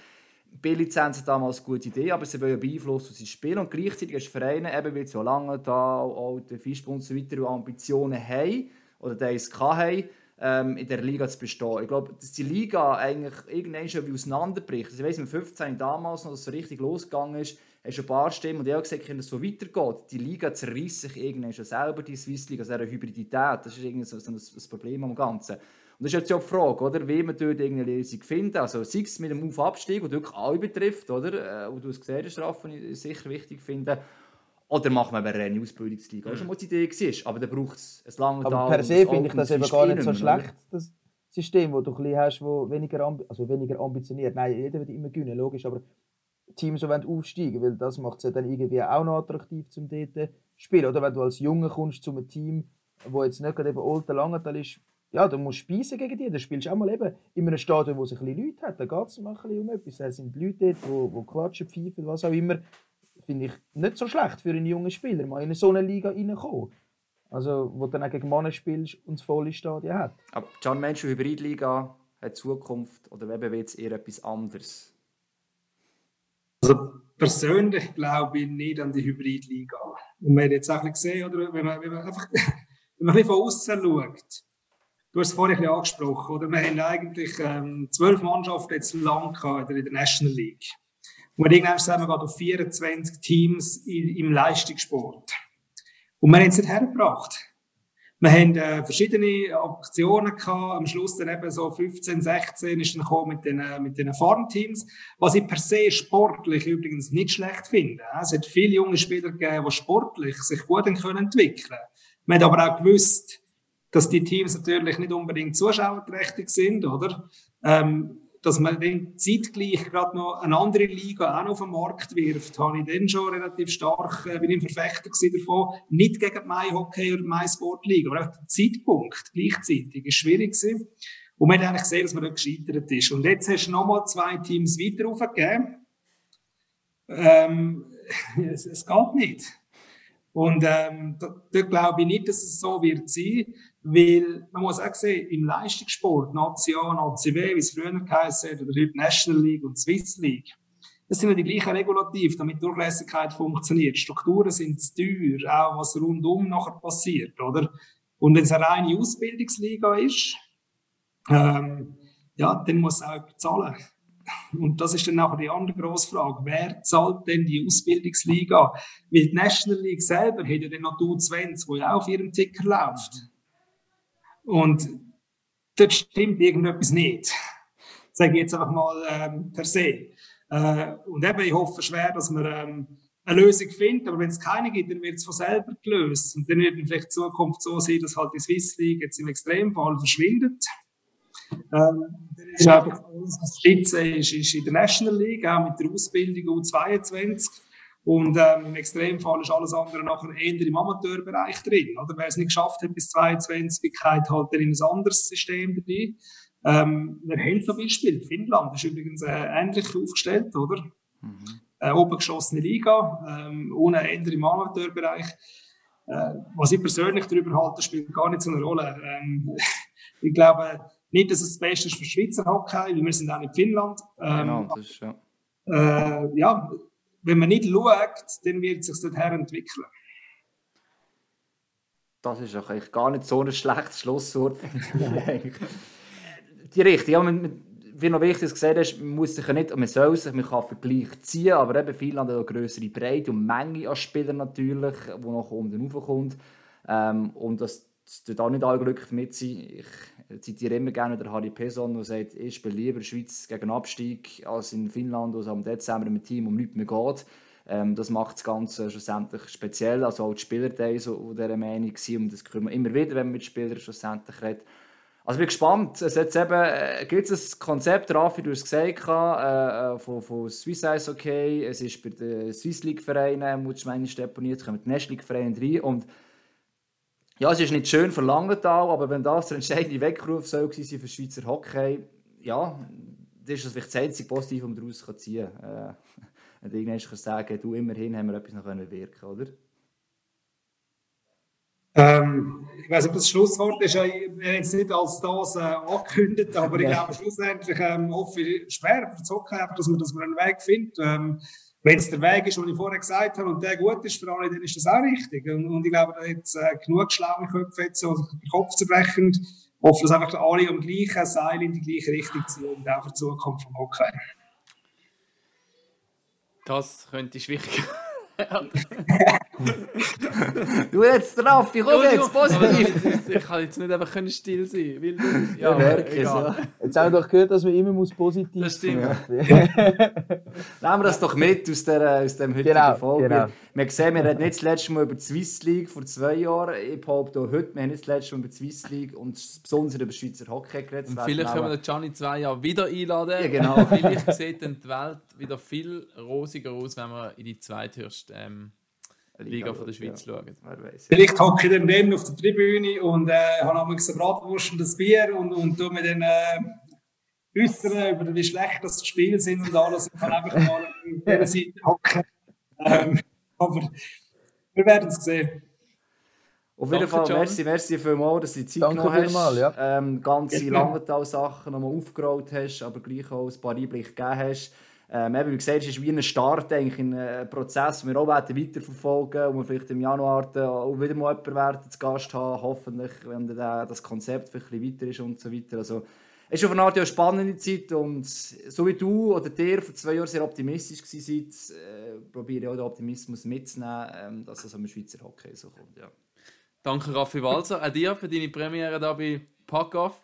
B-Lizenz damals eine gute Idee, aber sie wollen beeinflussen, wie sie spielen. Und gleichzeitig hast Vereine, eben weil sie lange da auch der Fischbund und so weiter Ambitionen haben oder die es haben, ähm, in der Liga zu bestehen. Ich glaube, dass die Liga eigentlich irgendwann schon auseinanderbricht. Also ich weiss, mit 15 damals noch, dass es so richtig losgegangen ist, hast ein paar Stimmen und ich habe gesagt, wenn es so weitergeht, die Liga zerreißt sich irgendwann schon selber, die Swiss League, also eine Hybridität, das ist irgendwie so, so ein, ein Problem am Ganzen. Und das ist jetzt ja die Frage, oder? wie man dort eine Lösung findet. Also sei es mit dem Auf-Abstieg, der wirklich alle betrifft, oder? Äh, wo du es gesehen hast, Raff, ich sicher wichtig finde. Oder machen wir eine reine Ausbildungsliga. Das war schon mal die Idee. Gewesen. Aber dann braucht es ein langes Aber per se finde ich das eben gar nicht so schlecht, das System, das du ein hast, wo weniger, ambi also weniger ambitioniert. Nein, jeder wird immer gewinnen, logisch, aber Teams so aufsteigen weil das macht es ja dann irgendwie auch noch attraktiv zum dort spielen. Oder wenn du als Junge kommst zu einem Team, wo jetzt nicht gerade eben Olten Langenthal ist, ja, du musst speisen gegen die. Da spielst du auch mal eben in einem Stadion, wo es ein bisschen Leute hat. Da geht es mal ein bisschen um etwas. Da sind Leute dort, die, die klatschen, pfeifen, was auch immer. Finde ich nicht so schlecht für einen jungen Spieler, mal in so eine Liga reinkommen. Also, wo du dann auch gegen Männer spielst und das volle Stadion hat. Aber John Mensch, Hybridliga hat Zukunft oder eben wird es eher etwas anderes? Also persönlich glaube ich nicht an die Hybridliga. Und man hat jetzt auch gesehen, oder, wenn, man, wenn man einfach [LAUGHS] wenn man ein bisschen von außen schaut, Du hast es vorhin ein angesprochen, oder? Wir haben eigentlich ähm, zwölf Mannschaften jetzt lang gehabt in der National League. Und wir irgendwann sind wir gerade auf 24 Teams im Leistungssport. Und wir haben es nicht hergebracht. Wir haben äh, verschiedene Aktionen gehabt. Am Schluss dann eben so 15, 16 ist dann gekommen mit den, mit den Farmteams. Was ich per se sportlich übrigens nicht schlecht finde. Es hat viele junge Spieler gegeben, die sportlich sich gut entwickeln können. Wir haben aber auch gewusst, dass die Teams natürlich nicht unbedingt zuschauerträchtig sind, oder? Ähm, dass man dann zeitgleich gerade noch eine andere Liga auch noch auf den Markt wirft, habe ich dann schon relativ stark, äh, bin ich Verfechter davon, nicht gegen My Hockey oder My Sport League, aber auch der Zeitpunkt gleichzeitig ist schwierig gewesen. Und man hat eigentlich gesehen, dass man dort gescheitert ist. Und jetzt hast du nochmal zwei Teams weiter aufgegeben. Ähm, [LAUGHS] es, es geht nicht. Und ähm, dort glaube ich nicht, dass es so wird sein, weil man muss auch sehen, im Leistungssport, Nazi A, wie es früher geheißen hat, oder heute National League und Swiss League, das sind ja die gleichen Regulativ, damit Durchlässigkeit funktioniert. Strukturen sind zu teuer, auch was rundum nachher passiert, oder? Und wenn es eine reine Ausbildungsliga ist, ähm, ja, dann muss auch bezahlen. Und das ist dann nachher die andere grosse Frage. Wer zahlt denn die Ausbildungsliga? Weil die National League selber hat ja den noch U20, wo ja auch auf ihrem Ticker läuft. Und dort stimmt irgendetwas nicht. Sage ich jetzt einfach mal ähm, per se. Äh, und eben, ich hoffe schwer, dass wir ähm, eine Lösung finden. Aber wenn es keine gibt, dann wird es von selber gelöst. Und dann wird vielleicht die Zukunft so sein, dass halt die Swiss League jetzt im Extremfall verschwindet. Ähm, ist einfach, was Spitze ist, ist in der National League, auch mit der Ausbildung U22. Und ähm, im Extremfall ist alles andere nachher eher im Amateurbereich drin. Oder wer es nicht geschafft hat bis 22, geht halt in ein anderes System drin. Ähm, wir haben zum Beispiel, Finnland ist übrigens äh, ähnlich aufgestellt, oder? Mhm. Äh, oben geschossene Liga, ähm, ohne Ende im Amateurbereich. Äh, was ich persönlich darüber halte, spielt gar nicht so eine Rolle. Ähm, [LAUGHS] ich glaube nicht, dass es das Beste ist für Schweizer Hockey, weil wir sind auch in Finnland. Ähm, genau, das ist ja. Äh, ja, wenn man nicht schaut, dann wird es sich dorthin entwickeln. das ist eigentlich gar nicht so ein schlechtes Schlusswort. [LAUGHS] die Richtung, ja, man, wie noch wichtig gesehen hast, man muss sich ja nicht, man soll sich, man kann Vergleich ziehen, aber eben Finnland hat eine größere Breite und Menge an Spielern natürlich, die noch unten raufkommt. Ähm, und das, das tut auch nicht alle glücklich mit sein. Zitiere immer gerne der Harry Peson, der sagt, ich spiele lieber Schweiz gegen Abstieg als in Finnland, wo es am Dezember mit Team um nichts mehr geht. Ähm, das macht das Ganze schlussendlich speziell. Also auch die Spieler so dieser Meinung waren. Und das wir immer wieder, wenn man mit Spielern schlussendlich redet. Also ich bin gespannt. Es jetzt eben, äh, gibt es ein Konzept, Raffi, du hast es gesagt, äh, äh, von, von Swiss Ice Okay. Es ist bei den Swiss League Vereinen, muss man deponiert, kommen die National League Vereine rein. Und ja, es ist nicht schön für Langenthal, aber wenn das der entscheidende Weckruf soll sein für Schweizer Hockey, ja, das ist das vielleicht das einzige Positive, was man daraus ziehen kann. Äh, [LAUGHS] und irgendwann kannst du sagen, du, immerhin haben wir etwas noch wirken oder? Ähm, ich weiß nicht, ob das Schlusswort ist. Wir haben es nicht als das äh, angekündigt, aber ich glaube, schlussendlich ähm, hoffe ich schwer für Zocken, einfach, dass man, dass man einen Weg findet. Ähm, wenn es der Weg ist, den ich vorher gesagt habe, und der gut ist für alle, dann ist das auch richtig. Und, und ich glaube, da jetzt äh, genug schlaue Köpfe jetzt, so den Kopf zu brechen. Ich hoffe, dass einfach alle am gleichen Seil in die gleiche Richtung ziehen und auch für die Zukunft vom Hockey. Das könnte schwierig [LAUGHS] du jetzt drauf, ich komme jetzt positiv. ich kann jetzt nicht einfach still sein. Weil das, ja, ja, Jetzt haben wir doch gehört, dass man immer muss positiv Das stimmt. [LAUGHS] Nehmen wir das doch mit aus, der, aus dem heutigen genau, Folge. Genau. Wir gesehen, wir haben nicht das letzte Mal über die Swiss League vor zwei Jahren. Ich behaupte auch heute, wir haben nicht das letzte Mal über die Swiss League und besonders über Schweizer Hockey geredet. Und vielleicht können wir den Gianni zwei Jahre wieder einladen. Ja, genau. vielleicht sieht dann die Welt wieder viel rosiger aus, wenn wir in die zweithöchste ähm, Liga von der Schweiz ja. schauen. Vielleicht hocke ich dann, dann auf der Tribüne und äh, habe einmal eine Bratwurst und ein Bier und, und tue mir dann äh, äußern, über wie schlecht das die Spiele sind und alles. Ich kann einfach mal auf dieser [LAUGHS] Seite hocken. Ähm, aber wir werden es sehen. Auf jeden Fall, John. merci, merci vielmals, dass du die Zeit Danke genommen hast. Mal, ja. ähm, ganze Langenthal-Sachen nochmal aufgerollt hast, aber gleich auch ein paar Einblicke gegeben hast. Ähm, eben, wie gesagt, es ist wie ein Start eigentlich in einen Prozess, den wir auch weiterverfolgen und wir vielleicht im Januar auch wieder mal jemanden werden zu Gast haben, hoffentlich, wenn dann das Konzept vielleicht ein bisschen weiter ist und so weiter. Also, es ist auf eine Art eine spannende Zeit und so wie du oder dir vor zwei Jahren sehr optimistisch seid, äh, probiere ich auch den Optimismus mitzunehmen, ähm, dass es am Schweizer Hockey so kommt. Ja. Danke Raffi Walser, auch dir für deine Premiere hier bei Pack-Off.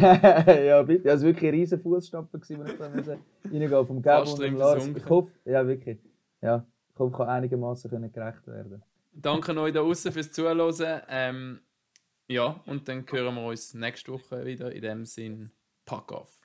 Ja, bitte. War wirklich ein riesen Fußstapfen, als ich da reingehen vom Gabo und Lars. Ich hoffe, ja, wirklich. Ja, ich hoffe, ich kann einigermaßen gerecht werden. Danke euch da draußen fürs Zuhören. Ähm, ja, und dann hören wir uns nächste Woche wieder. In dem Sinn, Pack off.